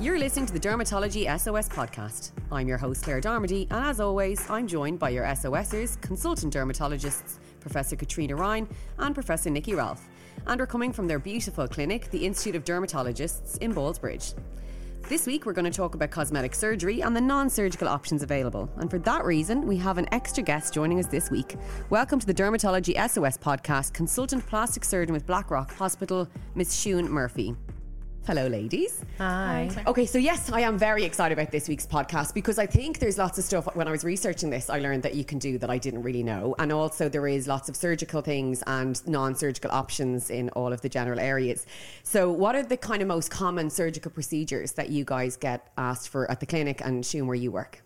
You're listening to the Dermatology SOS podcast. I'm your host, Claire Darmody, and as always, I'm joined by your SOSers, consultant dermatologists, Professor Katrina Ryan and Professor Nikki Ralph. And we're coming from their beautiful clinic, the Institute of Dermatologists in Ballsbridge. This week, we're going to talk about cosmetic surgery and the non surgical options available. And for that reason, we have an extra guest joining us this week. Welcome to the Dermatology SOS podcast, consultant plastic surgeon with Blackrock Hospital, Miss Siún Murphy. Hello, ladies. Hi. Okay, so yes, I am very excited about this week's podcast because I think there's lots of stuff. When I was researching this, I learned that you can do that I didn't really know. And also, there is lots of surgical things and non surgical options in all of the general areas. So, what are the kind of most common surgical procedures that you guys get asked for at the clinic and Siún where you work?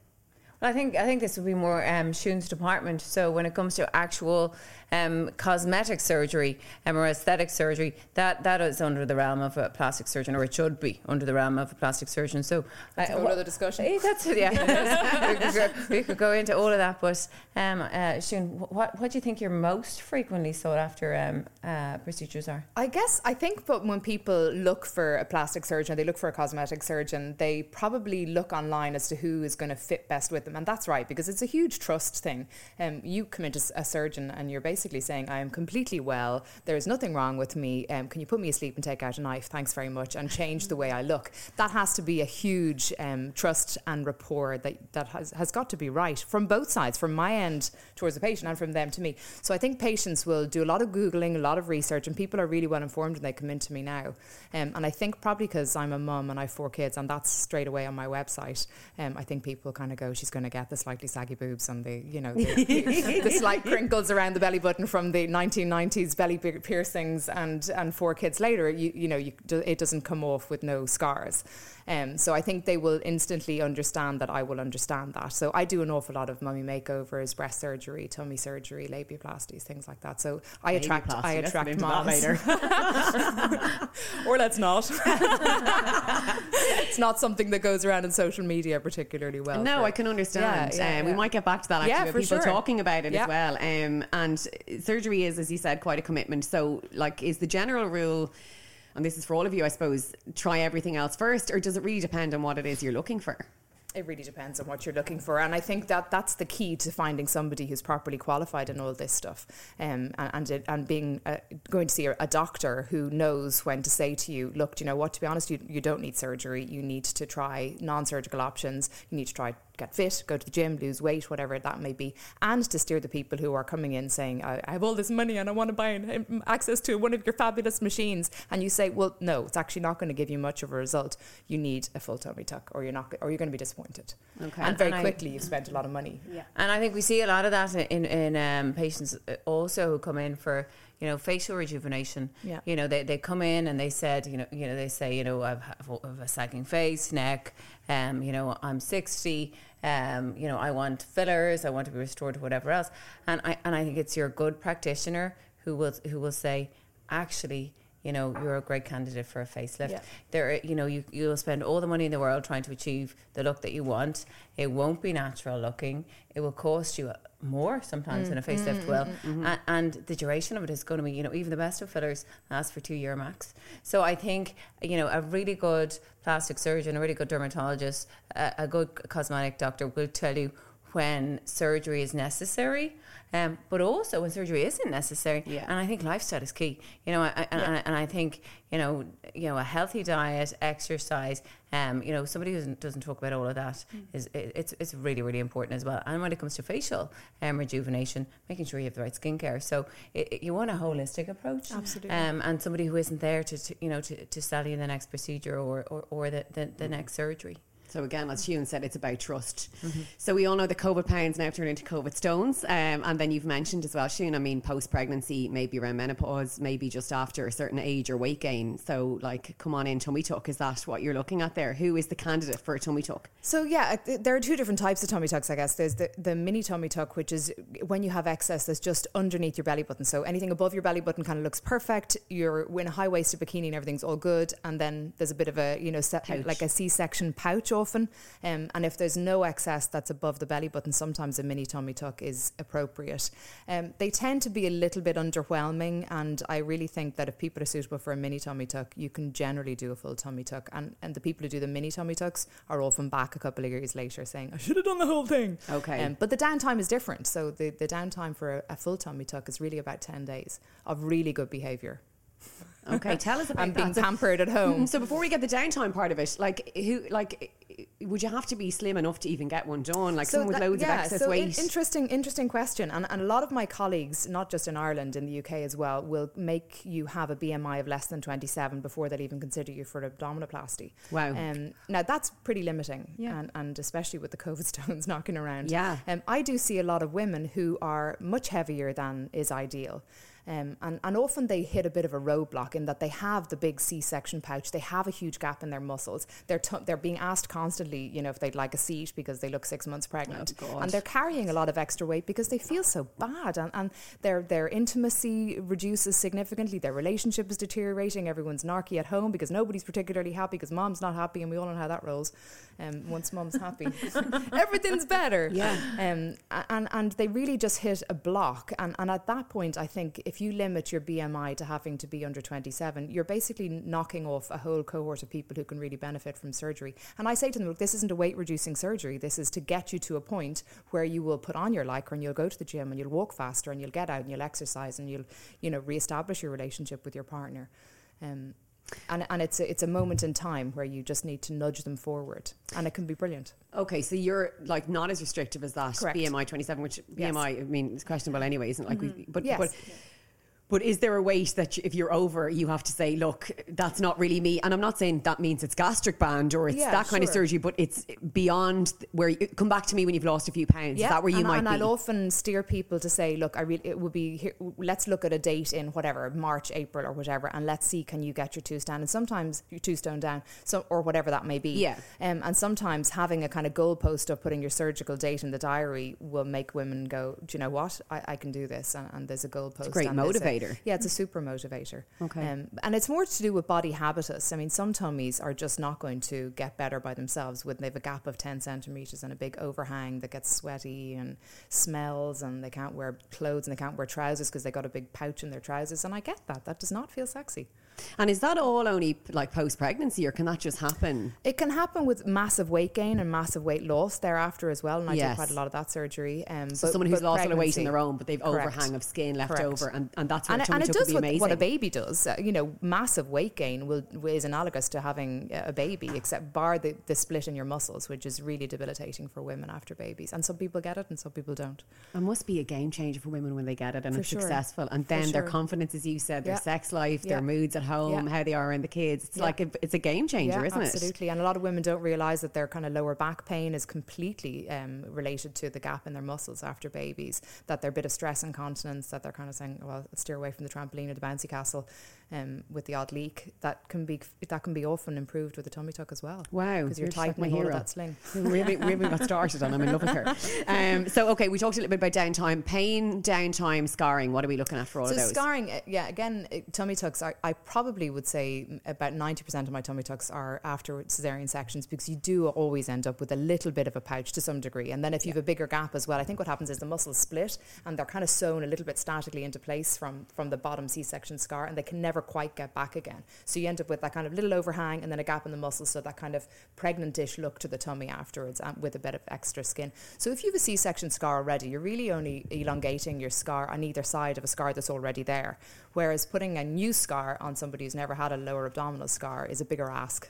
Well, I think I think this would be more um, Siún's department. So when it comes to actual um, cosmetic surgery um, or aesthetic surgery, that that is under the realm of a plastic surgeon, or it should be under the realm of a plastic surgeon. So that's uh, a whole other discussion. Eh, that's it. Yeah, we, could go, we, could go, into all of that. But um, uh, Siún, what what do you think your most frequently sought after um, uh, procedures are? I guess I think, but when people look for a plastic surgeon, they look for a cosmetic surgeon. They probably look online as to who is going to fit best with them them. And that's right, because it's a huge trust thing. Um, you come into a surgeon and you're basically saying, I am completely well, there's nothing wrong with me. Um, can you put me asleep and take out a knife? Thanks very much. And change the way I look. That has to be a huge um, trust and rapport that, that has, has got to be right from both sides, from my end towards the patient and from them to me. So I think patients will do a lot of Googling, a lot of research, and people are really well informed when they come into me now. Um, and I think probably because I'm a mum and I have four kids, and that's straight away on my website, um, I think people kind of go, she's going going to get the slightly saggy boobs and the you know the, the, the, slight crinkles around the belly button from the 1990s belly piercings and and four kids later you you know you, it doesn't come off with no scars um, so I think they will instantly understand that I will understand that. So I do an awful lot of mummy makeovers, breast surgery, tummy surgery, labiaplasties, things like that. So I attract I attract moms. or let's not. it's not something that goes around in social media particularly well. No, for, I can understand. Yeah, yeah, um, yeah. We might get back to that actually people sure. talking about it as well. Um, and surgery is, as you said, quite a commitment. So, like, is the general rule? And this is for all of you, I suppose, try everything else first, or does it really depend on what it is you're looking for? It really depends on what you're looking for, and I think that that's the key to finding somebody who's properly qualified in all this stuff, um, and and, and being uh, going to see a, doctor who knows when to say to you, look, you know what? To be honest, you, you don't need surgery. You need to try non-surgical options. You need to try get fit, go to the gym, lose weight, whatever that may be, and to steer the people who are coming in saying, I, I have all this money and I want to buy an, access to one of your fabulous machines. And you say, well, no, it's actually not going to give you much of a result. You need a full tummy tuck or you're not, or you're going to be disappointed. Okay. And very and quickly I, you've spent a lot of money. Yeah. And I think we see a lot of that in, in um, patients also who come in for, you know, facial rejuvenation. Yeah. You know, they, they come in and they said, you know, you know, they say, you know, I have, I have a sagging face, neck, um, you know, I'm 60, um, you know, I want fillers, I want to be restored to whatever else. And I, and I think it's your good practitioner who will, who will say, actually, you know, you're a great candidate for a facelift. Yeah. There, you know, you you'll spend all the money in the world trying to achieve the look that you want. It won't be natural looking. It will cost you more sometimes mm, than a facelift mm, will, mm, mm-hmm. and, and, the duration of it is going to be, you know, even the best of fillers last for two year max. So I think, you know, a really good plastic surgeon, a really good dermatologist, a, a good cosmetic doctor will tell you when surgery is necessary, um, but also when surgery isn't necessary. Yeah. And I think lifestyle is key. You know, I, and, yeah. and I think you know, you know, a healthy diet, exercise. Um, you know, somebody who doesn't, doesn't talk about all of that mm. is it, it's it's really really important as well. And when it comes to facial um, rejuvenation, making sure you have the right skincare. So it, it, you want a holistic approach, absolutely. Um, and somebody who isn't there to, to you know to, to sell you the next procedure or or, or the, the, the mm. next surgery. So again, as Siún said, it's about trust. Mm-hmm. So we all know the COVID pounds now turn into COVID stones. Um, and then you've mentioned as well, Siún, I mean, post pregnancy, maybe around menopause, maybe just after a certain age or weight gain. So like, come on in, tummy tuck. Is that what you're looking at there? Who is the candidate for a tummy tuck? So yeah, there are two different types of tummy tucks, I guess. There's the, the mini tummy tuck, which is when you have excess that's just underneath your belly button. So anything above your belly button kind of looks perfect. You're in a high waisted bikini and everything's all good. And then there's a bit of a, you know, se- like a C section pouch often. Um, and if there's no excess that's above the belly button, sometimes a mini tummy tuck is appropriate. Um, they tend to be a little bit underwhelming, and I really think that if people are suitable for a mini tummy tuck, you can generally do a full tummy tuck. And, and the people who do the mini tummy tucks are often back a couple of years later saying, I should have done the whole thing. Okay. Um, but the downtime is different. So the, the downtime for a, a full tummy tuck is really about 10 days of really good behavior. Okay, tell us about I'm that. being So- pampered at home. So before we get the downtime part of it, like who, like, would you have to be slim enough to even get one done? Like someone with that- loads yeah, of excess so weight. in- interesting, interesting question. And, and a lot of my colleagues, not just in Ireland, in the UK as well, will make you have a BMI of less than 27 before they'll even consider you for abdominoplasty. Wow. Um, now that's pretty limiting, Yeah. and, and especially with the COVID stones knocking around. Yeah. Um, I do see a lot of women who are much heavier than is ideal. Um, and, and often they hit a bit of a roadblock in that they have the big C-section pouch, they have a huge gap in their muscles. They're t- they're being asked constantly, you know, if they'd like a seat because they look six months pregnant, Oh, and they're carrying a lot of extra weight because they feel so bad, and, and their their intimacy reduces significantly. Their relationship is deteriorating. Everyone's narky at home because nobody's particularly happy because mom's not happy, and we all know how that rolls. Um, once mom's happy, everything's better. Yeah. Um, and, and they really just hit a block. And, and at that point, I think if you limit your BMI to having to be under 27, you're basically knocking off a whole cohort of people who can really benefit from surgery. And I say to them, look, this isn't a weight reducing surgery. This is to get you to a point where you will put on your lycra and you'll go to the gym and you'll walk faster and you'll get out and you'll exercise and you'll, you know, reestablish your relationship with your partner. Um, and, and it's a, it's a moment in time where you just need to nudge them forward, and it can be brilliant. Okay, so you're like not as restrictive as that Correct. BMI 27, which Yes. BMI, I mean, it's questionable anyway, isn't it? Like, we, but, Yes. but but is there a weight that if you're over, you have to say, look, that's not really me? And I'm not saying that means it's gastric band or it's Yeah, that kind of surgery, but it's beyond where you come back to me when you've lost a few pounds. is that where you and, might and be? I'll often steer people to say, look, I really it would be here, let's look at a date in whatever March, April, or whatever, and let's see can you get your two stone, and sometimes your two stone down, so or whatever that may be. Yeah. Um, and sometimes having a kind of goalpost of putting your surgical date in the diary will make women go, do you know what, I, I can do this, and, and there's a goalpost. great and there's a- motivator. yeah, it's a super motivator. Okay. Um, and it's more to do with body habitus. I mean, some tummies are just not going to get better by themselves when they have a gap of 10 centimetres and a big overhang that gets sweaty and smells and they can't wear clothes and they can't wear trousers because they got a big pouch in their trousers. And I get that. That does not feel sexy. And is that all only like post pregnancy or can that just happen? It can happen with massive weight gain and massive weight loss thereafter as well. And I Yes. did quite a lot of that surgery. Um, So but- someone who's lost a lot of weight on their own, but they've Correct. overhang of skin left Correct. over, and, and that's and, and it does what, what a baby does. Uh, you know, massive weight gain will is analogous to having a baby, except bar the, the split in your muscles, which is really debilitating for women after babies. And some people get it, and some people don't. It must be a game changer for women when they get it and For it's sure. successful. And then their confidence, as you said, their Yeah. sex life, their Yeah. moods at home, Yeah. how they are around the kids. It's Yeah. like a, it's a game changer, yeah, isn't it? absolutely. And a lot of women don't realize that their kind of lower back pain is completely um, related to the gap in their muscles after babies. That their bit of stress incontinence, that they're kind of saying, "Well, steer away from the trampoline or the bouncy castle," um, with the odd leak. That can be that can be often improved with a tummy tuck as well. Wow. because you're, like my tightening all of hero. that sling. we, haven't, we haven't got started and I'm in love with her. Um, so, okay, we talked a little bit about downtime. Pain, downtime, scarring. What are we looking at for all So of those? scarring, uh, yeah. Again, uh, tummy tucks. I, I probably would say about ninety percent of my tummy tucks are after cesarean sections because you do always end up with a little bit of a pouch to some degree. And then if you have a bigger gap as well, I think what happens is the muscles split and they're kind of sewn a little bit statically into place from from the bottom C-section scar, and they can never quite get back again. So you end up with that kind of little overhang and then a gap in the muscles, so that kind of pregnantish look to the tummy afterwards, um, with a bit of extra skin. So if you have a C-section scar already, you're really only elongating your scar on either side of a scar that's already there. Whereas putting a new scar on somebody who's never had a lower abdominal scar is a bigger ask.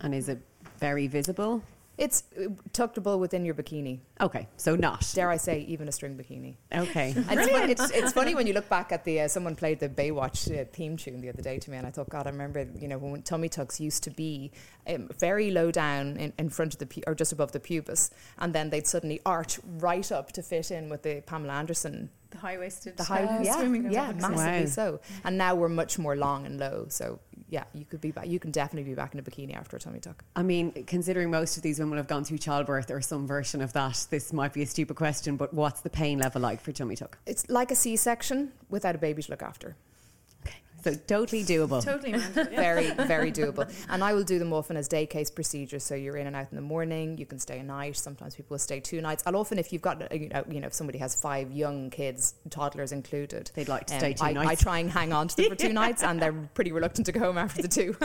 and is it very visible? It's uh, tuckable within your bikini. Okay, so not. Dare I say, even a string bikini. Okay. And it's, fun- it's, it's funny when you look back at the uh, someone played the Baywatch uh, theme tune the other day to me, and I thought, God, I remember you know when tummy tucks used to be um, very low down in, in front of the pu- or just above the pubis, and then they'd suddenly arch right up to fit in with the Pamela Anderson The high waisted the high, yeah, swimming yeah, aerobics. massively Wow. so. And now we're much more long and low, so yeah, you could be back. You can definitely be back in a bikini after a tummy tuck. I mean, considering most of these women have gone through childbirth or some version of that, this might be a stupid question, but what's the pain level like for tummy tuck? It's like a C-section without a baby to look after. Okay. So totally doable. Totally manageable. Yeah. Very, very doable. And I will do them often as day case procedures. So you're in and out in the morning. You can stay a night. Sometimes people will stay two nights. I'll often, if you've got, uh, you know, you know, if somebody has five young kids, toddlers included, they'd like to um, stay two I, nights. I try and hang on to them for two nights, and they're pretty reluctant to go home after the two.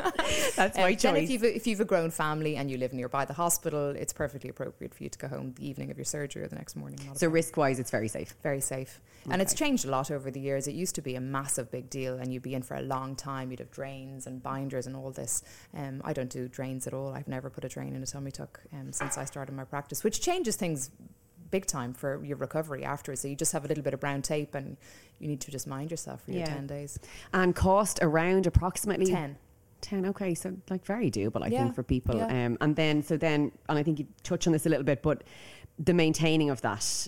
That's um, my choice. Then if you've, if you've a grown family and you live nearby the hospital, it's perfectly appropriate for you to go home the evening of your surgery or the next morning. So risk wise, it's very safe. Very safe. Okay. And it's changed a lot over the years. It used to be a massive big deal, and you'd be in for a long time. You'd have drains and binders and all this. Um, I don't do drains at all. I've never put a drain in a tummy tuck um, since I started my practice, which changes things big time for your recovery afterwards. So you just have a little bit of brown tape and you need to just mind yourself for your yeah. 10 days. And cost around approximately 10. 10 okay so like very doable i yeah. think for people yeah. um, and then so then and i think you touch on this a little bit but the maintaining of that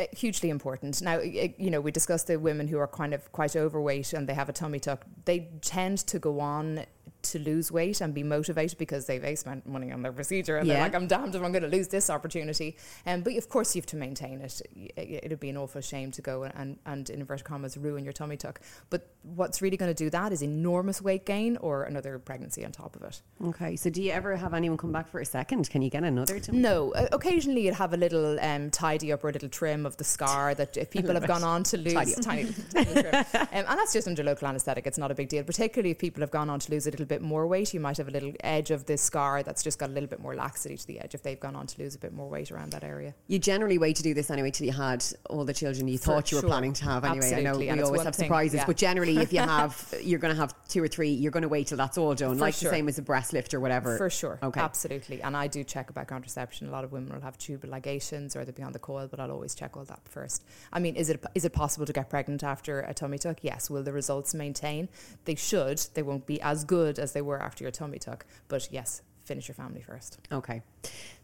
Uh, hugely important. Now, uh, uh, you know, we discussed the women who are kind of quite overweight and they have a tummy tuck. They tend to go on to lose weight and be motivated because they've a spent money on their procedure and yeah. they're like, I'm damned if I'm going to lose this opportunity. Um, but of course, you have to maintain it. It'd be an awful shame to go and, and in inverted commas, ruin your tummy tuck. But what's really going to do that is enormous weight gain or another pregnancy on top of it. Okay. So, do you ever have anyone come back for a second? Can you get another tummy? No. occasionally, you'd have a little um, tidy up or a little trim of the scar that if people have gone on to lose, tiny, tiny, tiny trim. Um, and that's just under local anaesthetic. It's not a big deal, particularly if people have gone on to lose a little bit more weight, you might have a little edge of this scar that's just got a little bit more laxity to the edge if they've gone on to lose a bit more weight around that area. You generally wait to do this anyway till you had all the children you For thought you were planning to have anyway. Absolutely. I know we always have thing, surprises, yeah. but generally if you have, you're going to have two or three, you're going to wait till that's all done, For like sure. the same as a breast lift or whatever. For sure. Okay. Absolutely. And I do check about contraception. A lot of women will have tubal ligations or they'll be on the coil, but I'll always check all that first. I mean, is it is it possible to get pregnant after a tummy tuck? Yes. Will the results maintain? They should. They won't be as good as they were after your tummy tuck, but yes, finish your family first. Okay.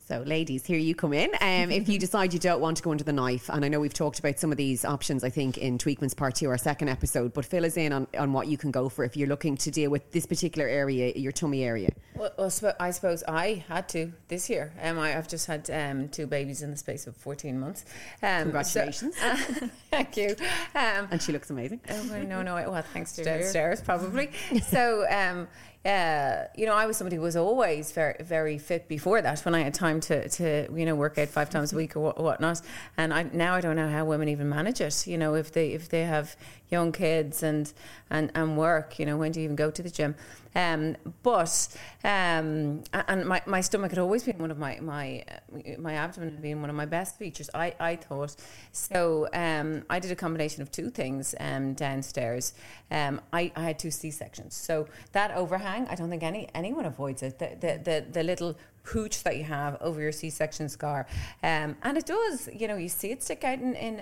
So, ladies, here you come in. Um, if you decide you don't want to go under the knife, and I know we've talked about some of these options, I think, in Tweakments Part 2, our second episode, but fill us in on, on what you can go for if you're looking to deal with this particular area, your tummy area. Well, well I suppose I had to this year. Um, I, have just had um, two babies in the space of 14 months. Um, Congratulations. So, uh, thank you. Um, and she looks amazing. Oh, no, no, well, thanks to downstairs, probably. so, um, uh, you know, I was somebody who was always very, very fit before that when I had time to, to you know, work out five times a week or what, whatnot. And I, now I don't know how women even manage it. You know, if they if they have young kids and and and work, you know, when do you even go to the gym? Um, but um, and my, my stomach had always been one of my my my abdomen had been one of my best features. I, I thought so. Um, I did a combination of two things um, downstairs. Um, I, I had two C sections, so that overhang. I don't think any anyone avoids it. The the the, the little pooch that you have over your C-section scar, um, and it does. You know, you see it stick out in, in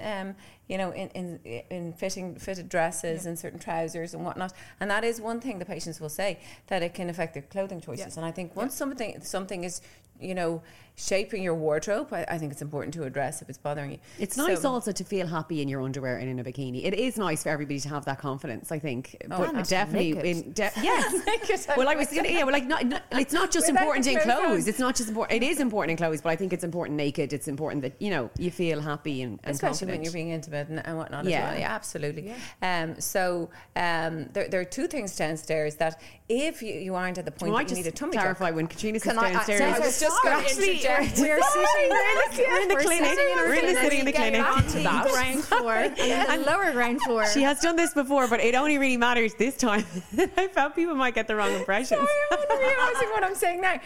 you know, in, in, in fitting fitted dresses yeah. and certain trousers and whatnot. And that is one thing the patients will say that it can affect their clothing choices. Yeah. And I think once yeah. something something is, you know, shaping your wardrobe, I, I, think it's important to address if it's bothering you. It's so, nice also to feel happy in your underwear and in a bikini. It is nice for everybody to have that confidence, I think. Oh, but definitely, in de- yes. well, I was gonna, yeah, well, like not, not, it's not just important in clothes. It's not just important. It is important in clothes, but I think it's important naked. It's important that you know you feel happy and, and especially confident. when you're being intimate and, and whatnot. Yeah, well. yeah absolutely. Yeah. Um, so um, there, there are two things downstairs that if you, you aren't at the point well, you need a tummy clarify when Katrina says downstairs. I, I was just going to we're, sitting, we're in the clinic. We're in the sitting in the clinic. Onto that. ground floor and lower ground floor. She has done this before, but it only really matters this time. I felt people might get the wrong impression. I'm realizing what I'm saying now.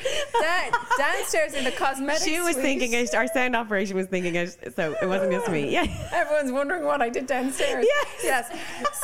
downstairs in the cosmetics. She was suite. thinking it. Our sound operation was thinking it, so it wasn't just me. Yeah. Everyone's wondering what I did downstairs. Yes. Yes.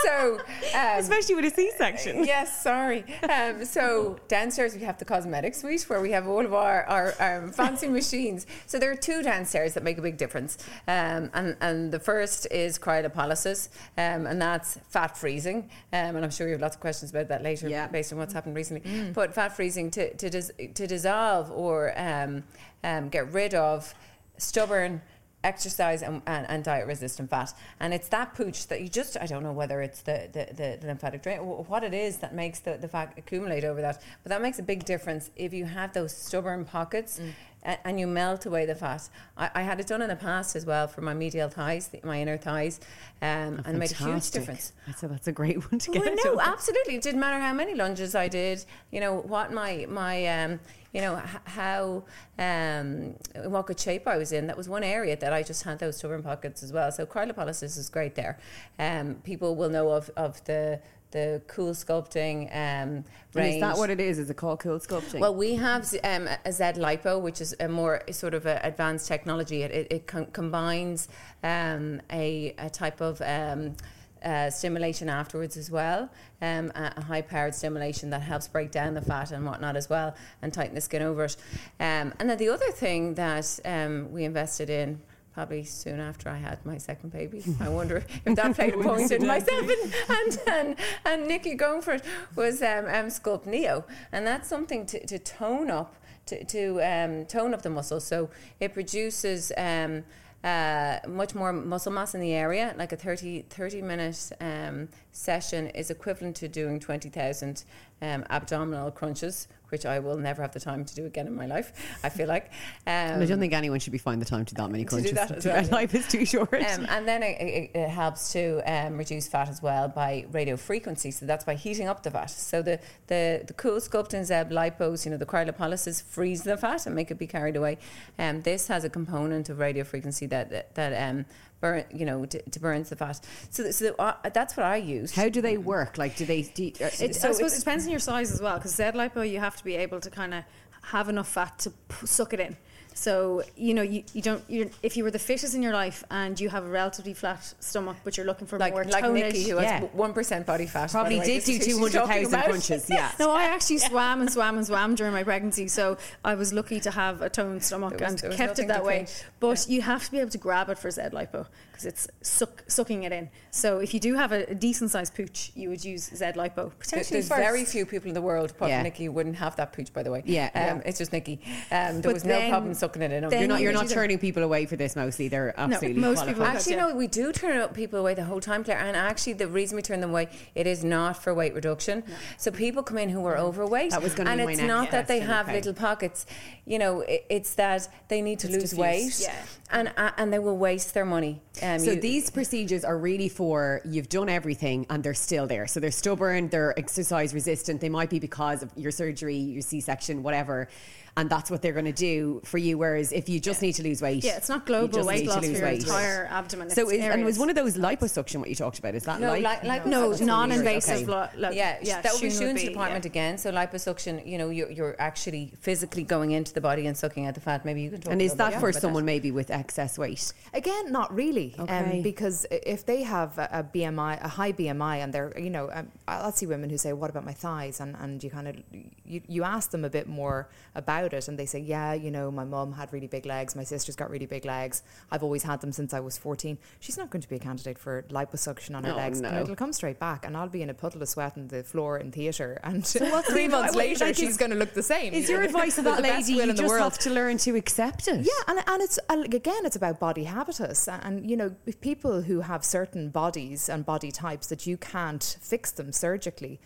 So, um, especially with a C-section. Yes. Sorry. Um, so downstairs we have the cosmetic suite where we have all of our, our, our fancy machines. So there are two downstairs that make a big difference. Um, and, and the first is cryolipolysis, um, and that's fat freezing. Um, and I'm sure you have lots of questions about that later yeah. based on what's happened recently. Mm. But fat freezing to, to, dis- to dissolve or um, um, get rid of stubborn exercise and, and, and, diet resistant fat. And it's that pooch that you just, I don't know whether it's the, the, the, the lymphatic drain, what it is that makes the, the fat accumulate over that. But that makes a big difference if you have those stubborn pockets. Mm. And you melt away the fat. I, I, had it done in the past as well for my medial thighs, my inner thighs, um, oh, and it made a huge difference. A, that's a great one to get. Well, no, absolutely. It didn't matter how many lunges I did. You know what my my um, you know, how, um, what good shape I was in. That was one area that I just had those stubborn pockets as well. So cryolipolysis is great there. Um, people will know of, of the the CoolSculpting um, range. Is that what it is? Is it called CoolSculpting? Well, we have um, a Z Lipo, which is a more sort of a advanced technology. It, it, it com- combines um, a, a, type of um, uh, stimulation afterwards as well, um, a, a high powered stimulation that helps break down the fat and whatnot as well and tighten the skin over it. Um, and then the other thing that um, we invested in probably soon after I had my second baby. I wonder if that played a point in myself and, and, and, and Nikki going for it was um, um, Sculpt Neo. And that's something to, to tone up, to, to um, tone up the muscles. So it produces um, uh, much more muscle mass in the area. Like a 30, 30 minute um, session is equivalent to doing 20,000 um, abdominal crunches, which I will never have the time to do again in my life. I feel like. Um, I don't think anyone should be finding the time to do that many crunches. That life is too short. Um, and then it, it, it helps to um, reduce fat as well by radio frequency. So that's by heating up the fat. So the the the CoolSculpting Z lipos, you know, the cryolipolysis freeze the fat and make it be carried away. Um, this has a component of radio frequency that that, that um, burn, you know, to, to burn the fat. So, so that's what I use. How do they work? Like, do they? Do, uh, it, so I suppose it depends on your size as well. Because Z lipo, you have to be able to kind of have enough fat to p- suck it in. So you know you, you don't you if you were the fittest in your life and you have a relatively flat stomach, but you're looking for like, more like. Nikki who has one percent body fat. Probably did do two hundred thousand punches. Yeah. no, I actually yeah. swam and swam and swam during my pregnancy, so I was lucky to have a toned stomach was, and kept it that way. But yeah. you have to be able to grab it for Z lipo because it's suck, sucking it in. So if you do have a, a decent sized pooch, you would use Z lipo. Potentially, there's first. very few people in the world, yeah. Nikki, wouldn't have that pooch. By the way, yeah, um, it's just Nikki. Um, there but was no problem sucking it in. You're not you're not turning people away for this mostly. They're absolutely no, most people actually no. We do turn people away the whole time, Claire. And actually, the reason we turn them away, it is not for weight reduction. No. So people come in who are overweight, that was and it's not that they have okay. little pockets. You know, it, it's that they need to it's lose diffused. weight, yeah. and uh, and they will waste their money. Um, so you, these procedures are really for you've done everything and they're still there. So they're stubborn, they're exercise resistant. They might be because of your surgery, your C section, whatever and that's what they're going to do for you. Whereas if you just need to lose weight, yeah, it's not global weight loss for your weight. entire abdomen. So is, and was one of those liposuction what you talked about? Is that no, like, like no, non-invasive? Okay. Lo- yeah, yeah, that would be Siún's department yeah. again. So liposuction, you know, you're, you're, actually physically going into the body and sucking out the fat. Maybe you can talk. And is that for someone that. maybe with excess weight? Again, not really. Um, okay. Um, because if they have a, a, BMI, a high BMI, and they're, you know, um, I'll see women who say, "What about my thighs?" and and you kind of you, you ask them a bit more about it, and they say, "Yeah." you know, my mum had really big legs, my sister's got really big legs. I've always had them since I was 14. She's not going to be a candidate for liposuction on her legs. No. And it'll come straight back, and I'll be in a puddle of sweat on the floor in theatre. And so three months later, like she's going to look the same. Is your advice to that lady? You just have to learn to accept it. Yeah, and, and it's again, it's about body habitus. And, you know, people who have certain bodies and body types that you can't fix them surgically,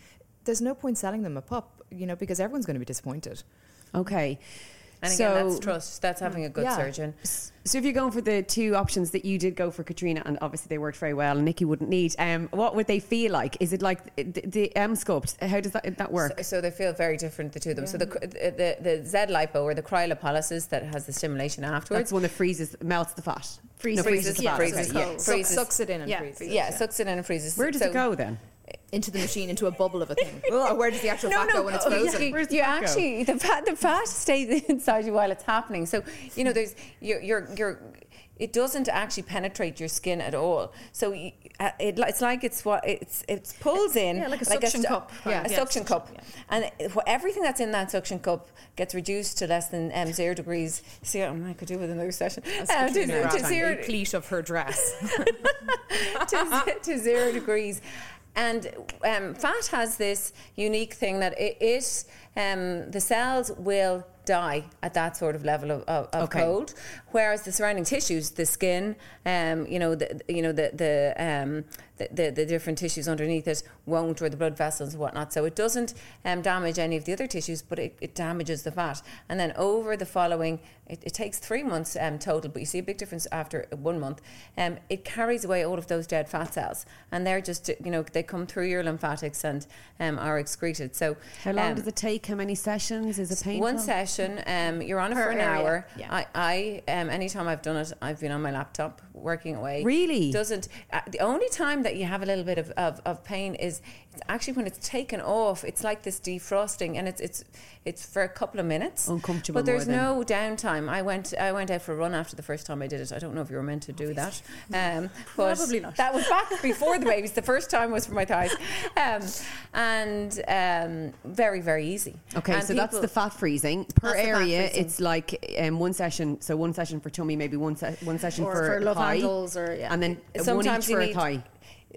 there's no point selling them a pup, you know, because everyone's going to be disappointed. Okay. And again, that's trust. That's having a good yeah. surgeon. So if you're going for the two options that you did go for Katrina, and obviously they worked very well, and Nikki wouldn't need, um, what would they feel like? Is it like the, the Emsculpt? How does that that work? So, so, they feel very different, the two of them. Yeah. So the, the the Z lipo or the cryolipolysis that has the stimulation afterwards. That's one that freezes, melts the fat. Freezes, no, freezes, the fat. Freezes, yeah. freezes. Sucks it in and yeah. freezes. Yeah, sucks it in and freezes. Where does so, it go then? Into the machine into a bubble of a thing? or where does the actual no, fat no, go when it's frozen? You, you actually the fat the fat stays inside you while it's happening. So you know there's you're you're, you're it doesn't actually penetrate your skin at all. So uh, it, it's like it's what it's it pulls in yeah, like a suction a, cup, yeah, a yeah, suction cup, yeah. and everything that's in that suction cup gets reduced to less than um, zero degrees. See, oh, I could do with another session. Uh, to, to, zero pleat of her dress to, to zero degrees. And um, fat has this unique thing that it, it um, the cells will die at that sort of level of, of, of okay. cold. Whereas the surrounding tissues, the skin, um, you know, the you know the the, um, the, the, the different tissues underneath it won't, or the blood vessels and whatnot. So it doesn't um, damage any of the other tissues, but it, it damages the fat. And then over the following, it, it takes three months um, total, but you see a big difference after one month. Um, it carries away all of those dead fat cells, and they're just you know they come through your lymphatics and um, are excreted. So how long um, does it take? How many sessions? Is it painful? One session. Um, you're on it for an area. hour. Yeah. I, I um, anytime I've done it, I've been on my laptop working away. Really? Doesn't uh, the only time that you have a little bit of, of, of pain is it's actually when it's taken off. It's like this defrosting, and it's it's it's for a couple of minutes. Uncomfortable. But there's no downtime. I went I went out for a run after the first time I did it. I don't know if you were meant to do that. Um, but Probably not. That was back before the babies. The first time was for my thighs, um, and um, very very easy. Okay, and so that's the fat freezing per area. It's like um, one session. So one session for tummy, maybe one se- one session or for, for love handles, or yeah. and then Sometimes one each for a thigh.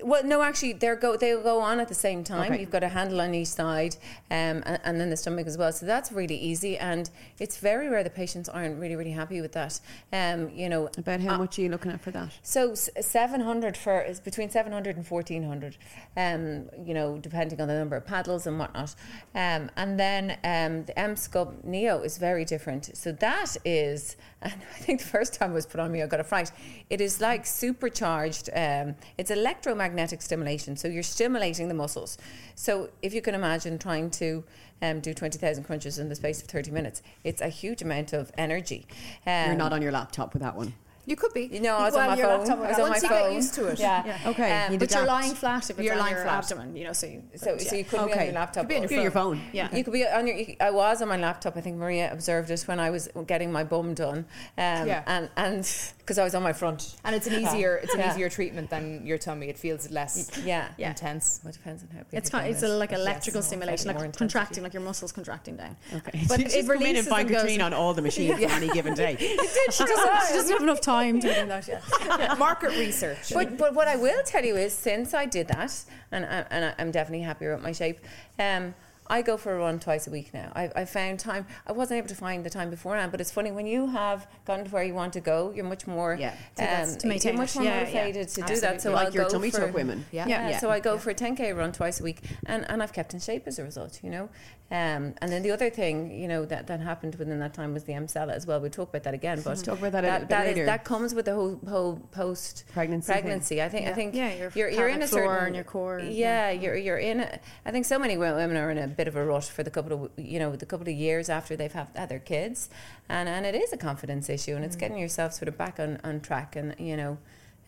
Well, no, actually, they go they go on at the same time. Okay. You've got a handle on each side, um, and, and, then the stomach as well. So that's really easy, and it's very rare the patients aren't really really happy with that. Um, you know, about how uh, much are you looking at for that? So seven hundred for is between seven hundred and fourteen hundred. Um, you know, depending on the number of paddles and whatnot. Um, and then um, the Emsculpt Neo is very different. So that is, and I think the first time it was put on me, I got a fright. It is like supercharged. Um, it's electromagnetic magnetic stimulation. So you're stimulating the muscles. So if you can imagine trying to um, do 20,000 crunches in the space of 30 minutes, it's a huge amount of energy. Um, you're not on your laptop with that one. You could be. You know, I was well, on my phone. I was on Once my you phone. get used to it. Yeah. yeah. Okay. Um, but you're lying flat if it's you're on lying your flat. abdomen, you know, so you, so, so you could okay. be on your laptop. Could be on your, your phone. Yeah. You could be on your, I was on my laptop. I think Maria observed it when I was getting my bum done. Um, yeah. And, and because I was on my front. And it's an easier, it's an yeah. easier treatment than your tummy. It feels less yeah. intense. Well, it depends on how big It's, kind, it's a, like electrical stimulation, like contracting, like your muscles contracting down. Okay. But it releases in and find on all the machines on any given day. She doesn't have enough time to do that yet market research. But, but what I will tell you is, since I did that, and, I, and I'm definitely happier with my shape, um, I go for a run twice a week now. I, I found time. I wasn't able to find the time beforehand, but it's funny when you have gotten to where you want to go, you're much more yeah. Um, to you're much more yeah, motivated yeah. to Absolutely. do that. So like I'll your go tummy for, tuck women. Yeah. yeah. So I go for a 10k run twice a week, and, and I've kept in shape as a result. You know, um, and then the other thing, you know, that, that happened within that time was the Emsella as well. We'll talk about that again, but talk about that, that, that, is, that comes with the whole whole post pregnancy. Pregnancy. I think. Yeah. I think. Yeah, you're you're in a certain and your core. Yeah, you're you're in. A, I think so many women are in a bit of a rut for the couple of you know the couple of years after they've had, had their kids, and and it is a confidence issue, and it's mm. getting yourself sort of back on on track, and you know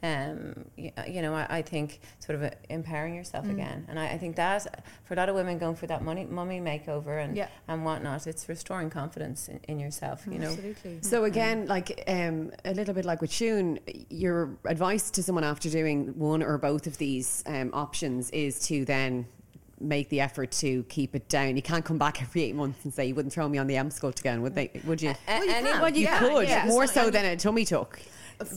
um, you, you, know, I, I, think sort of empowering yourself mm. again. And I, I, think that for a lot of women going for that money, mummy makeover and, yeah. and whatnot, it's restoring confidence in, in yourself, you know. Absolutely. So again, like um, a little bit like with Siún, your advice to someone after doing one or both of these um, options is to then make the effort to keep it down. You can't come back every eight months and say you wouldn't throw me on the Emsculpt again, would they? Would you? Uh, well, you, well, you yeah, could yeah. more so than a tummy tuck.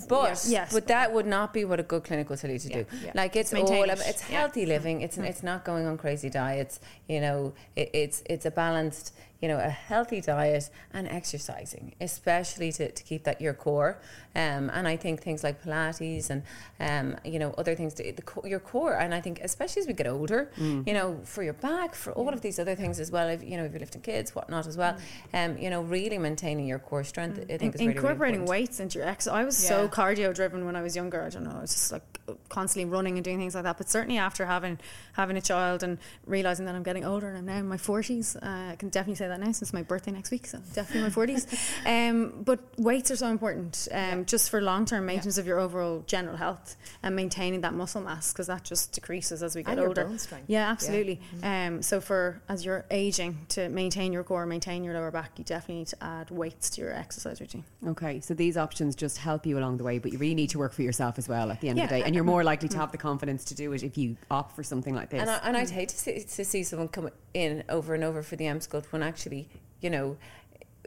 But yes. yes. but that would not be what a good clinic will tell you to yeah. do. Yeah. Like it's, it's all it. it's healthy yeah. living. It's mm. it's not going on crazy diets. You know, it, it's it's a balanced you know, a healthy diet and exercising, especially to, to keep that your core. Um, and I think things like Pilates and, um, you know, other things, to, the, your core. And I think, especially as we get older, mm. you know, for your back, for all of these other things as well, if, you know, if you're lifting kids, whatnot as well, mm. um, you know, really maintaining your core strength, mm. I think In, is Incorporating really, really weights into your exercise. I was yeah. so cardio driven when I was younger. I don't know. I was just like constantly running and doing things like that. But certainly after having having a child and realizing that I'm getting older and I'm now in my 40s, uh, I can definitely say that now since my birthday next week, so definitely my 40s. Um, but weights are so important um, yeah. Just for long term maintenance yeah. of your overall general health and maintaining that muscle mass because that just decreases as we get and older. Yeah, absolutely. Yeah. Um, so for as you're aging, to maintain your core, maintain your lower back, you definitely need to add weights to your exercise routine. Okay, so these options just help you along the way, but you really need to work for yourself as well at the end of the day, and you're more likely to have the confidence to do it if you opt for something like this. And, I, and I'd hate to see, to see someone come in over and over for the Emsculpt when actually you know,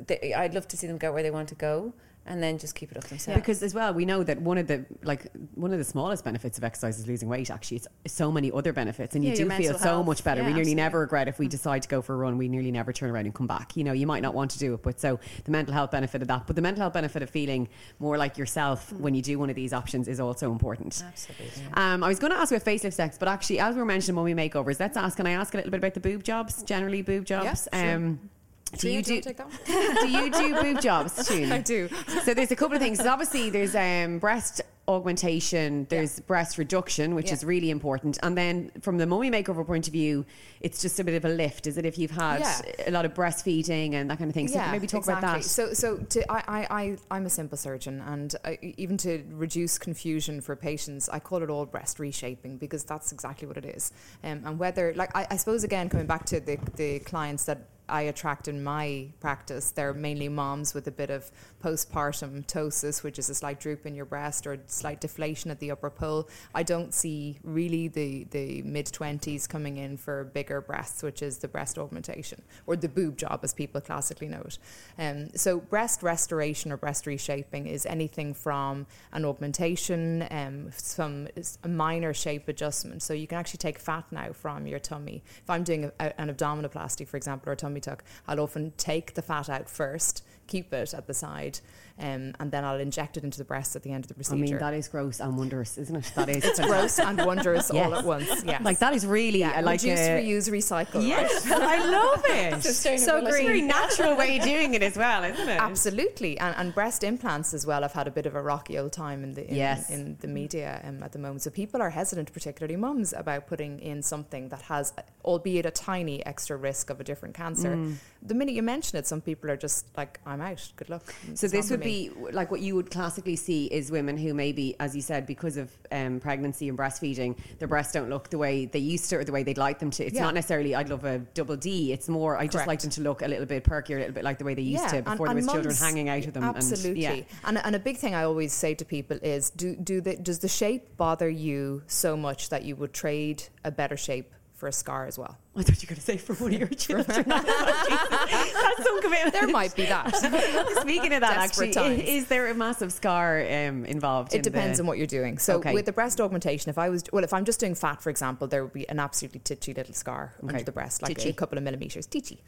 they, I'd love to see them get where they want to go. And then just keep it up themselves. Because as well, we know that one of the like one of the smallest benefits of exercise is losing weight. Actually, it's so many other benefits, and Yeah, you do feel mental so much better. Yeah, we nearly absolutely. never regret if we decide to go for a run. We nearly never turn around and come back. You know, you might not want to do it, but so the mental health benefit of that, but the mental health benefit of feeling more like yourself when you do one of these options is also important. Absolutely. Um, I was going to ask about facelift next, but actually, as we were mentioning when mummy makeovers, let's ask. Can I ask a little bit about the boob jobs? Generally, boob jobs. Yeah, sure. um, do you do do? you take that one? do you do boob jobs, too? I do. So there's a couple of things. Obviously, there's um, breast augmentation, there's breast reduction, which Yeah. is really important, and then from the mummy makeover point of view, it's just a bit of a lift. Is it if you've had Yeah. a lot of breastfeeding and that kind of thing? So maybe talk about that. So, so to, I, I, I, I'm a simple surgeon, and I, even to reduce confusion for patients, I call it all breast reshaping because that's exactly what it is. Um, and whether, like, I, I suppose again coming back to the the clients that I attract in my practice, they're mainly moms with a bit of postpartum ptosis, which is a slight droop in your breast or slight deflation at the upper pull. I don't see really the, the mid 20s coming in for bigger breasts, which is the breast augmentation or the boob job, as people classically know it. Um, so, breast restoration or breast reshaping is anything from an augmentation, um, some a minor shape adjustment. So, you can actually take fat now from your tummy. If I'm doing a, an abdominoplasty, for example, or a tummy tuck, I'll often take the fat out first, keep it at the side, um, and then I'll inject it into the breast at the end of the procedure. I mean, that is gross and wondrous, isn't it? That is it's gross and wondrous all at once. Yes. Like that is really Yeah, uh, like reduce, a, reuse, recycle. Yes, I love it. So It's a green. very natural way of doing it as well, isn't it? Absolutely, and, and breast implants as well. I've had a bit of a rocky old time in the in, Yes. in the media um, at the moment. So people are hesitant, particularly mums, about putting in something that has, albeit a tiny extra risk of a different cancer. Mm. The minute you mention it, some people are just like, "I'm out. Good luck." So It's this would me. be like what you would classically see is women who maybe, as you said, because of um, pregnancy and breastfeeding, their breasts don't look the way they used to or the way they'd like them to. It's Yeah. not necessarily I'd love a double D. It's more I just like them to look a little bit perkier, a little bit like the way they used to before and there was children hanging out of them. Absolutely. And, yeah. and, and a big thing I always say to people is do, do the, does the shape bother you so much that you would trade a better shape for a scar as well? I thought you were going to say for one of your children. That's some commitment. There might be that. Speaking of that, Desperate actually, times. is there a massive scar um, involved? It in depends the, on what you're doing. So Okay. with the breast augmentation, if I was well, if I'm just doing fat, for example, there would be an absolutely titchy little scar Okay. under the breast, like Titchy. a couple of millimeters, titchy.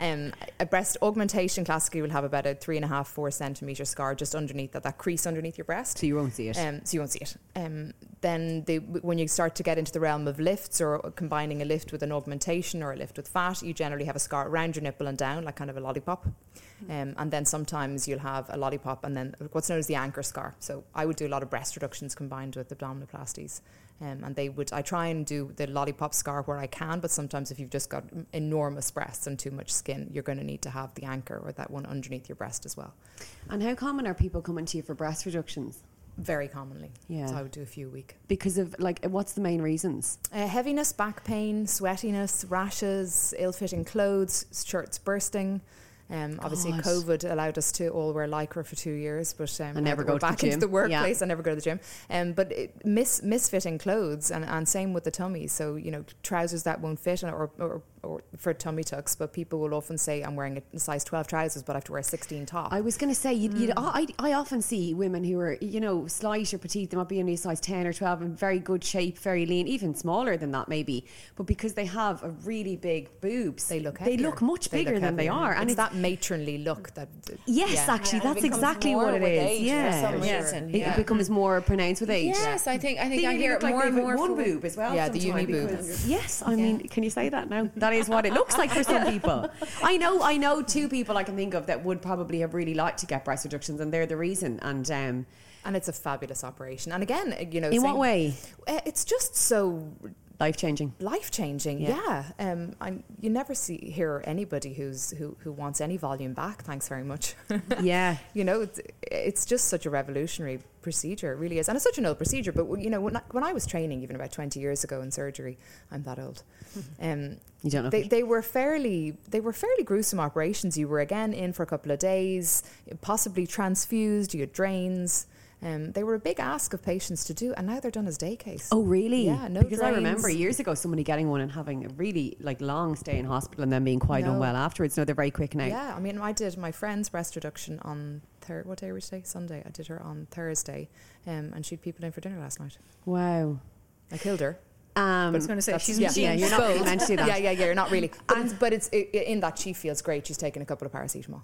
um, a breast augmentation classically will have about a three and a half, four centimeter scar just underneath that, that crease underneath your breast. So you won't see it. Um, so you won't see it. Um, then the, when you start to get into the realm of lifts or combining a lift with an augmentation or a lift with fat, you generally have a scar around your nipple and down, like kind of a lollipop. Um, and then sometimes you'll have a lollipop and then what's known as the anchor scar. So I would do a lot of breast reductions combined with abdominoplasties. Um, and they would, I try and do the lollipop scar where I can, but sometimes if you've just got enormous breasts and too much skin, you're going to need to have the anchor or that one underneath your breast as well. and how common are people coming to you for breast reductions? Very commonly. Yeah. So I would do a few a week. Because of like, what's the main reasons? Uh, heaviness, back pain, sweatiness, rashes, ill-fitting clothes, shirts bursting. Um, obviously. COVID allowed us to all wear lycra for two years, but um, And never go we're the back into the workplace. I never go to the gym. Um, but it, mis misfitting clothes, and, and same with the tummy. So you know, trousers that won't fit, or, or or for tummy tucks. But people will often say, "I'm wearing a size 12 trousers, but I have to wear a 16 top." I was going to say, you'd, Mm. you'd, I, I often see women who are, you know, slight or petite, they might be only a size 10 or 12 in very good shape, very lean, even smaller than that maybe. But because they have a really big boobs, they look they look much They bigger look than they are. And it's it's, that matronly look that. yes, yeah. actually, Yeah, that's exactly what it is. age yeah. some yeah. reason, It becomes more pronounced with age. Yes, I think I think They I hear it like more they and more. one boob as well. Yeah, the uni boob. Yes, I mean, can you say that now? That is what it looks like for some people. I know, I know two people I can think of that would probably have really liked to get breast reductions, and they're the reason. And um, And it's a fabulous operation. And again, you know, in what way? Uh, It's just so Life changing. life changing. Yeah. Yeah, Um, I, you never see hear anybody who's who who wants any volume back. Thanks very much. Yeah. you know, it's, it's just such a revolutionary procedure. It really is, and it's such an old procedure. But you know, when I, when I was training, even about twenty years ago in surgery, I'm that old. Um, You don't know. they, they were fairly they were fairly gruesome operations. You were again in for a couple of days, possibly transfused. You had drains. Um, they were a big ask of patients to do, and now they're done as day case. Oh really? Yeah, no Because I remember years ago somebody getting one and having a really like long stay in hospital and then being quite No. unwell afterwards. No, they're very quick now. Yeah, I mean, I did my friend's breast reduction on third. What day were we today? Sunday. I did her on Thursday, um, and she'd people in for dinner last night. Wow. I killed her. Um, I was going to say she's yeah, yeah, you're not really meant to do that. Yeah, yeah, yeah. You're not really. But it's, but it's i- in that she feels great. She's taken a couple of paracetamol.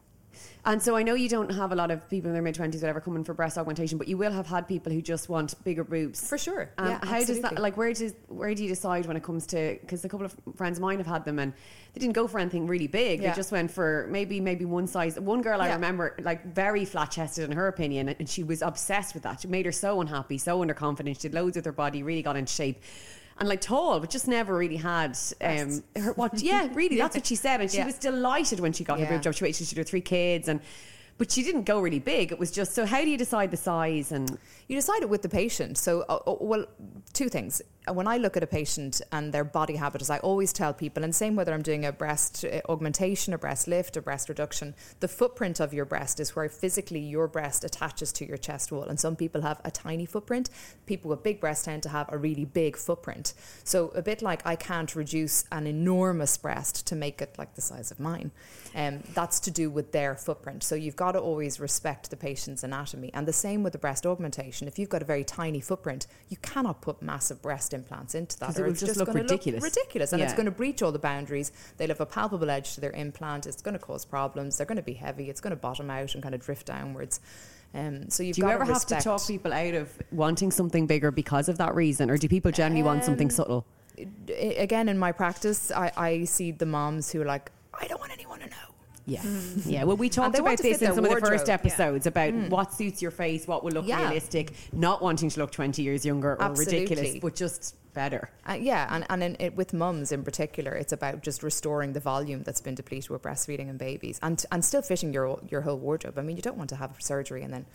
And so I know you don't have a lot of people in their mid twenties whatever coming for breast augmentation, but you will have had people who just want bigger boobs For sure. Um, yeah, how does that like? Where does where do you decide when it comes to? Because a couple of friends of mine have had them and they didn't go for anything really big. Yeah. They just went for maybe maybe one size. One girl I Yeah. remember like very flat chested in her opinion, and she was obsessed with that. It made her so unhappy, so underconfident. She did loads with her body, really got into shape. And like tall, but just never really had um, her what? Yeah, really, that's what she said, and she Yeah. was delighted when she got her boob job. She waited she had her three kids, and but she didn't go really big. It was just so. How do you decide the size and? You decide it with the patient. So, uh, uh, well, two things. When I look at a patient and their body habitus, I always tell people, and same whether I'm doing a breast uh, augmentation, a breast lift, a breast reduction, the footprint of your breast is where physically your breast attaches to your chest wall. And some people have a tiny footprint. People with big breasts tend to have a really big footprint. So, a bit like I can't reduce an enormous breast to make it like the size of mine. Um, that's to do with their footprint. So, you've got to always respect the patient's anatomy. And the same with the breast augmentation. If you've got a very tiny footprint, you cannot put massive breast implants into that, it or will it's just look gonna ridiculous. ridiculous. And it's going to breach all the boundaries. They'll have a palpable edge to their implant. It's going to cause problems. They're going to be heavy. It's going to bottom out and kind of drift downwards. Um, so you've Do you got ever to have to talk people out of wanting something bigger because of that reason, or do people generally want something Um, subtle? Again in my practice I, I see the moms who are like i don't want anyone to know Yeah, yeah. Well, we talked about this in some of the first wardrobe, yeah. episodes about what suits your face, what will look Yeah. realistic, not wanting to look twenty years younger or Absolutely. ridiculous, but just better. Uh, yeah, and, and in, it, with mums in particular, it's about just restoring the volume that's been depleted with breastfeeding and babies, and and still fitting your your whole wardrobe. I mean, you don't want to have surgery and then All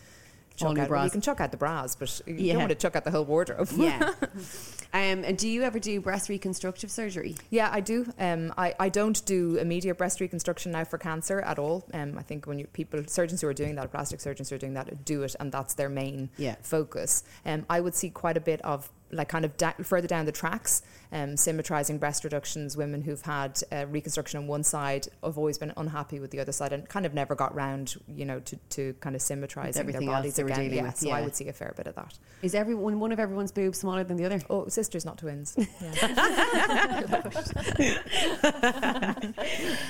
chuck out. bras. you can chuck out the bras, but you Yeah. don't want to chuck out the whole wardrobe. Yeah. um, and do you ever do breast reconstructive surgery? Yeah, I do. Um, I, I don't do immediate breast reconstruction now for cancer at all. Um, I think when you people surgeons who are doing that, plastic surgeons who are doing that, do it, and that's their main Yeah. focus. Um, I would see quite a bit of like kind of da- further down the tracks, um, symmetrizing breast reductions. Women who've had uh, reconstruction on one side have always been unhappy with the other side, and kind of never got round, you know, to, to kind of symmetrizing their bodies again. yeah, with, so yeah. I would see a fair bit of that. Is everyone one of everyone's boobs smaller than the other? Oh, sisters, not twins. Yeah.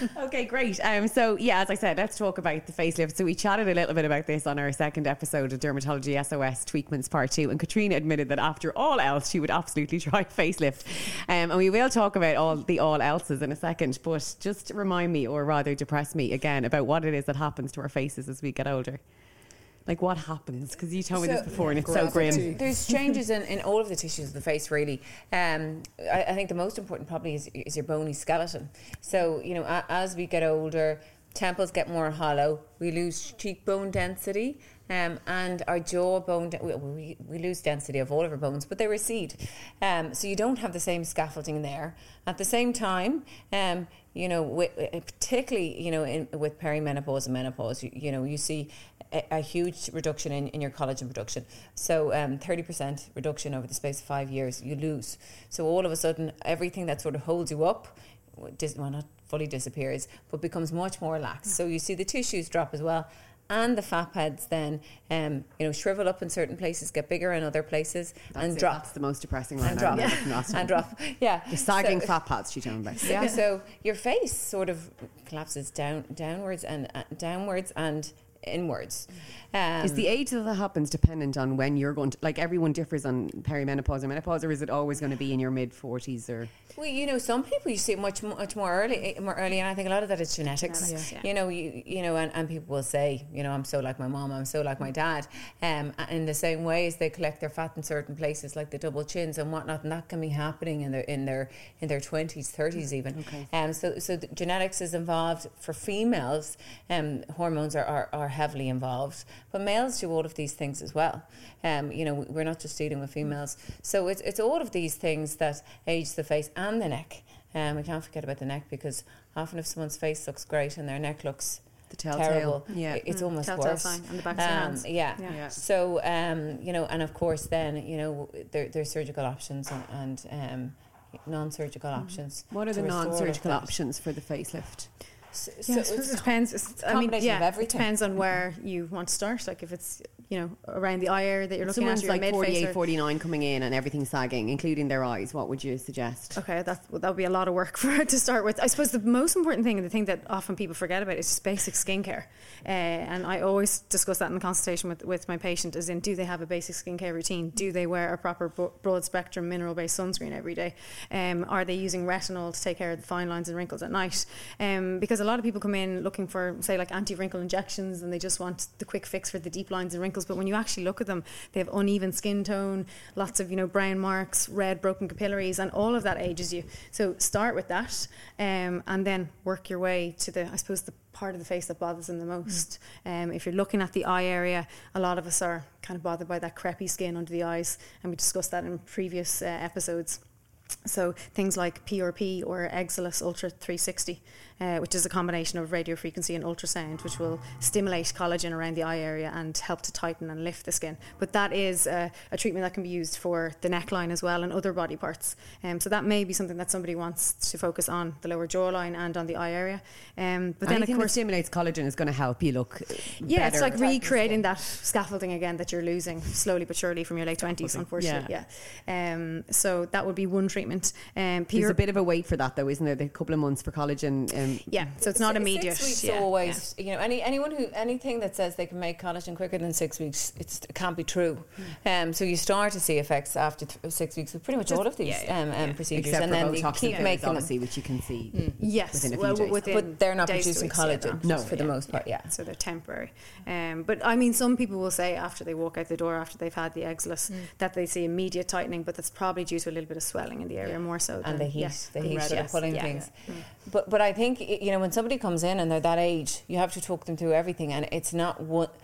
okay, great. Um, so yeah, as I said, let's talk about the facelift. So we chatted a little bit about this on our second episode of Dermatology SOS Tweakments Part Two, and Katrina admitted that after all else, she would absolutely try facelift. Um, and we will talk about all the all else's in a second, but just remind me, or rather depress me again, about what it is that happens to our faces as we get older. Like what happens? Because you told me this before, and it's so grim. There's changes in, in all of the tissues of the face, really. Um, I, I think the most important probably is, is your bony skeleton. So, you know, a, as we get older, temples get more hollow, we lose cheekbone density. Um, and our jawbone, we, we, lose density of all of our bones, but they recede. Um, so you don't have the same scaffolding there. At the same time, um, you know, wi- uh, particularly, you know, in, with perimenopause and menopause, you, you know, you see a, a huge reduction in, in your collagen production. So um, 30% reduction over the space of five years, you lose. So all of a sudden, everything that sort of holds you up, dis- well, not fully disappears, but becomes much more lax. So you see the tissues drop as well. And the fat pads then, um, you know, shrivel up in certain places, get bigger in other places, That's and it. drop. That's the most depressing one. And drop. remember from last time. and drop. Yeah. The sagging So- fat pads she told me about. Yeah. so your face sort of collapses down, downwards and uh, downwards and inwards. Um, Is the age that that happens dependent on when you're going to, like everyone differs on perimenopause or menopause, or is it always going to be in your mid 40s or? Well, you know, some people you see it much much more early, more early, and I think a lot of that is genetics. Genetics, yeah. You know, you you know, and, and people will say, you know, I'm so like my mom, I'm so like my dad. Um, in the same way as they collect their fat in certain places, like the double chins and whatnot, and that can be happening in their in their in their twenties, thirties, even. Okay. Um, so so the genetics is involved for females. Um, hormones are, are are heavily involved, but males do all of these things as well. Um, you know, we're not just dealing with females, so it's it's all of these things that age the face and the neck. Um, we can't forget about the neck because often if someone's face looks great and their neck looks The telltale. terrible, Yeah. it's Mm, almost telltale worse. sign on the back of your Um, hands. yeah. Yeah. Yeah. So um, you know, and of course, then you know, there, there's surgical options and, and um, non-surgical options. What are the restore all of non surgical options for the facelift? So, yeah, so it depends. I mean, yeah, it depends on where you want to start. Like if it's you know around the eye area that you're looking Someone's at, like 48, 49 coming in and everything sagging, including their eyes. What would you suggest? Okay, that that would be a lot of work for to start with. I suppose the most important thing and the thing that often people forget about is just basic skincare. Uh, and I always discuss that in consultation with, with my patient is in do they have a basic skincare routine? Do they wear a proper broad spectrum mineral based sunscreen every day? Um, are they using retinol to take care of the fine lines and wrinkles at night? Um, because a lot of people come in looking for, say, like anti wrinkle injections and they just want the quick fix for the deep lines and wrinkles. But when you actually look at them, they have uneven skin tone, lots of, you know, brown marks, red broken capillaries, and all of that ages you. So start with that um, and then work your way to the, I suppose, the part of the face that bothers them the most. Mm. Um, if you're looking at the eye area, a lot of us are kind of bothered by that crepey skin under the eyes, and we discussed that in previous uh, episodes. So things like PRP or Exilis Ultra 360 uh, which is a combination of radio frequency and ultrasound, which will stimulate collagen around the eye area and help to tighten and lift the skin. But that is a, a treatment that can be used for the neckline as well and other body parts. Um, so that may be something that somebody wants to focus on the lower jawline and on the eye area. Um, but Anything then, of course, that stimulates collagen is going to help you look. Yeah, it's like recreating that scaffolding again that you're losing slowly but surely from your late twenties. Unfortunately, yeah. yeah. Um, so that would be one treatment. Um, There's a bit of a wait for that, though, isn't there? The couple of months for collagen. Um, um, yeah, so it's not immediate. Six weeks yeah, always. Yeah. You know, any anyone who anything that says they can make collagen quicker than six weeks, it can't be true. Mm. Um, so you start to see effects after th- six weeks with pretty much Just, all of these yeah, um, um, procedures, Except and then you keep making obviously, them. which you can see. Mm. Yes, within a few well, days. Within but they're not producing collagen. no, for the most part. Yeah, so they're temporary. Um, but I mean, some people will say after they walk out the door after they've had the Exilis mm. that they see immediate tightening, but that's probably due to a little bit of swelling in the area more so. And the heat, the heat sort pulling things. Mm. But but I think you know when somebody comes in and they're that age, you have to talk them through everything, and it's not what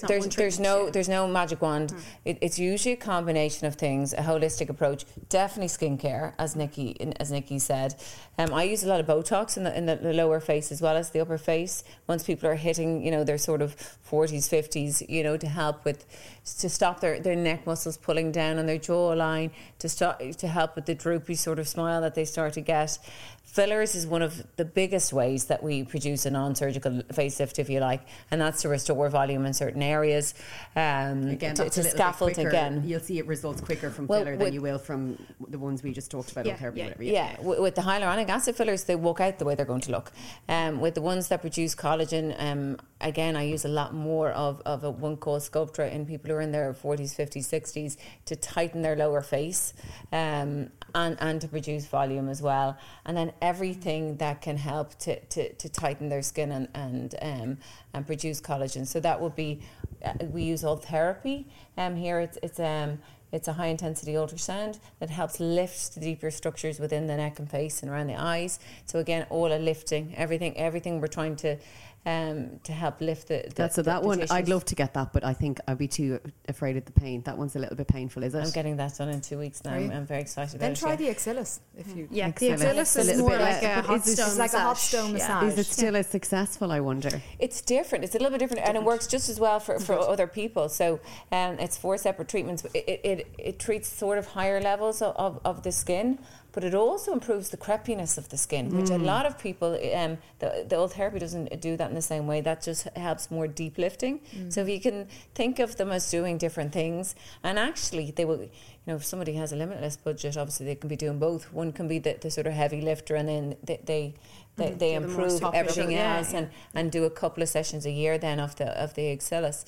there's there's no there's no magic wand. Mm. It, it's usually a combination of things, a holistic approach. Definitely skincare, as Nikki as Nikki said. Um, I use a lot of Botox in the in the lower face as well as the upper face. Once people are hitting, you know, their sort of forties, fifties, you know, to help with to stop their, their neck muscles pulling down on their jawline, to stop to help with the droopy sort of smile that they start to get. Fillers is one of the biggest ways that we produce a non-surgical facelift, if you like, and that's to restore volume in certain areas. Um, again, to, to scaffold again. You'll see it results quicker from well, filler than you will from the ones we just talked about. Yeah, therapy, yeah, whatever, yeah. yeah. with the hyaluronic acid fillers, they walk out the way they're going to look. Um, with the ones that produce collagen, um, again, I use a lot more of, of a one called Sculptra in people who are in their 40s, 50s, 60s to tighten their lower face um, and, and to produce volume as well. And then everything that can help to, to, to tighten their skin and, and, um, and produce collagen. So that would be, uh, we use Ultherapy um, here. It's, it's, um, it's a high intensity ultrasound that helps lift the deeper structures within the neck and face and around the eyes. So again, all a lifting, everything, everything we're trying to um, to help lift the. the That's so that one. Tissues. I'd love to get that, but I think I'd be too afraid of the pain. That one's a little bit painful, is it? I'm getting that done in two weeks now. I'm, I'm very excited. Then about try it, the Exilis if you. Yeah, the Exilis is more like a hot stone. It's like a hot stone massage. Is it still as successful? I wonder. It's different. It's a little bit different, and it works just as well for, for other people. So, um, it's four separate treatments. It, it, it, it treats sort of higher levels of, of, of the skin but it also improves the crepiness of the skin, which mm. a lot of people, um, the, the Ultherapy doesn't do that in the same way. That just helps more deep lifting. Mm. So if you can think of them as doing different things, and actually they will, you know, if somebody has a limitless budget, obviously they can be doing both. One can be the, the sort of heavy lifter, and then they, they they, mm-hmm. they improve everything else yeah. and, and do a couple of sessions a year then of the of the Exilis.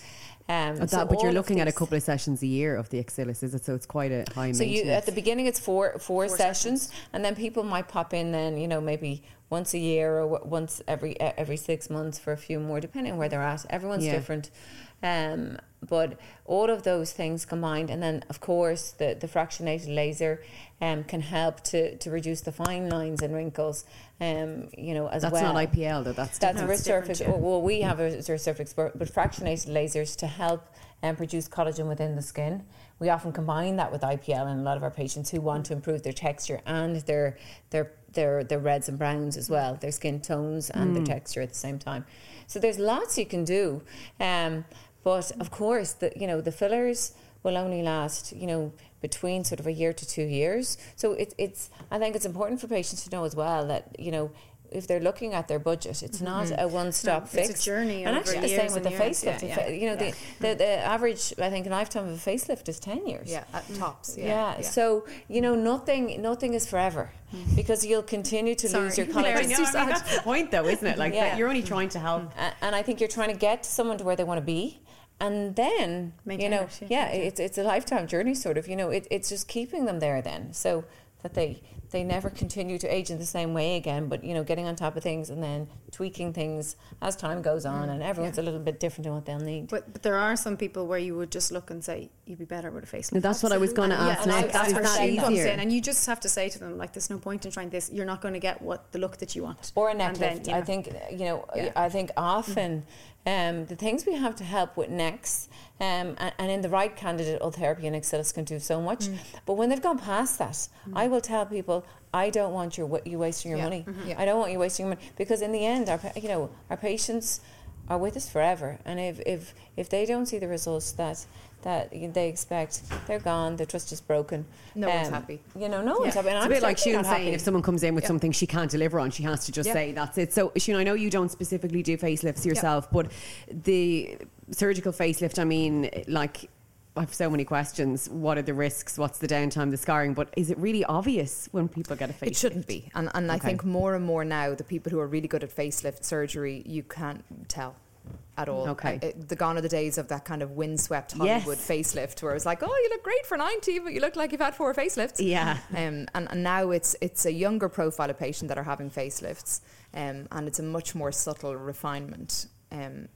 Um, that, so but you're looking at a couple of sessions a year of the Exilis, is it? So it's quite a high. Maintenance. So you at the beginning it's four four, four sessions, sessions, and then people might pop in then you know maybe once a year or once every every six months for a few more, depending on where they're at. Everyone's yeah. different. Um, but all of those things combined, and then of course the, the fractionated laser um, can help to, to reduce the fine lines and wrinkles. Um, you know, as that's well. That's not IPL though. That's that's no, ResurFX. Yeah. Well, we have a ResurFX, but, but fractionated lasers to help um, produce collagen within the skin. We often combine that with IPL in a lot of our patients who want to improve their texture and their their their their reds and browns as well, their skin tones and mm. their texture at the same time. So there's lots you can do. Um, but of course, the you know the fillers will only last you know between sort of a year to two years. So it, it's I think it's important for patients to know as well that you know if they're looking at their budget, it's mm-hmm. not a one stop no, fix. It's a journey, and actually the same with the facelift. Yeah, yeah. You know, the, the, the average I think lifetime of a facelift is ten years. Yeah, at tops. Yeah. So you know, nothing nothing is forever mm-hmm. because you'll continue to Sorry. lose your collagen. I mean, that's the point, though, isn't it? Like you're only trying to help, and I think you're trying to get someone to where they want to be and then you know yeah, it's it's a lifetime journey sort of you know it, it's just keeping them there then so that they they never continue to age in the same way again but you know getting on top of things and then tweaking things as time goes on and everyone's yeah. a little bit different in what they'll need. But, but there are some people where you would just look and say you'd be better with a facelift. That's what I was going to ask yeah, next that's where she comes in and you just have to say to them like there's no point in trying this. You're not going to get what the look that you want. Or a neck lift I think you know yeah. I think often mm-hmm um, the things we have to help with next, um, and, and, in the right candidate, Ultherapy and Exilis can do so much. Mm. But when they've gone past that, mm. I will tell people, I don't want your you wasting your yeah. money. Mm-hmm. Yeah. I don't want you wasting your money because in the end, our you know our patients are with us forever, and if if if they don't see the results that that they expect, they're gone. The trust is broken. No um, one's happy. You know, no yeah. one's happy. And it's I'm a bit like Siún saying if someone comes in with something she can't deliver on, she has to just say that's it. So Siún, I know you don't specifically do facelifts yourself, but the surgical facelift, I mean, like I have so many questions. What are the risks? What's the downtime, the scarring? But is it really obvious when people get a facelift? It shouldn't be. And, and okay. I think more and more now, the people who are really good at facelift surgery, you can't tell at all. Okay. It, the gone are the days of that kind of windswept Hollywood yes. facelift where it's like, oh, you look great for 90, but you look like you've had four facelifts. Yeah. Um, and, and now it's it's a younger profile of patient that are having facelifts um, and it's a much more subtle refinement. Um,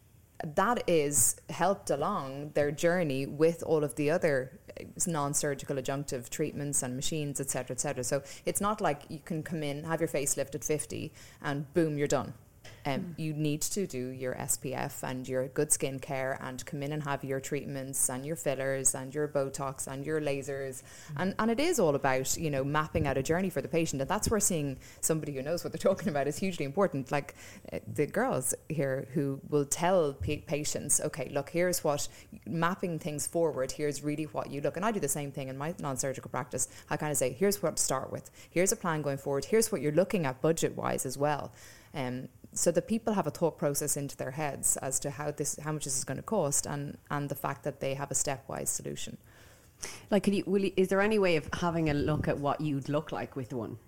that is helped along their journey with all of the other uh, non-surgical adjunctive treatments and machines, etc., etc. So it's not like you can come in, have your face lifted 50, and boom, you're done. Um. You need to do your SPF and your good skincare and come in and have your treatments and your fillers and your Botox and your lasers. And, and it is all about, you know, mapping out a journey for the patient. And that's where seeing somebody who knows what they're talking about is hugely important. Like uh, the girls here who will tell pa- patients, okay, look, here's what, mapping things forward, here's really what you look. And I do the same thing in my non surgical practice. I kind of say, here's what to start with. Here's a plan going forward. Here's what you're looking at budget wise as well. Um, so that people have a thought process into their heads as to how this how much this is going to cost and and the fact that they have a stepwise solution. Like could you, you, is there any way of having a look at what you'd look like with one?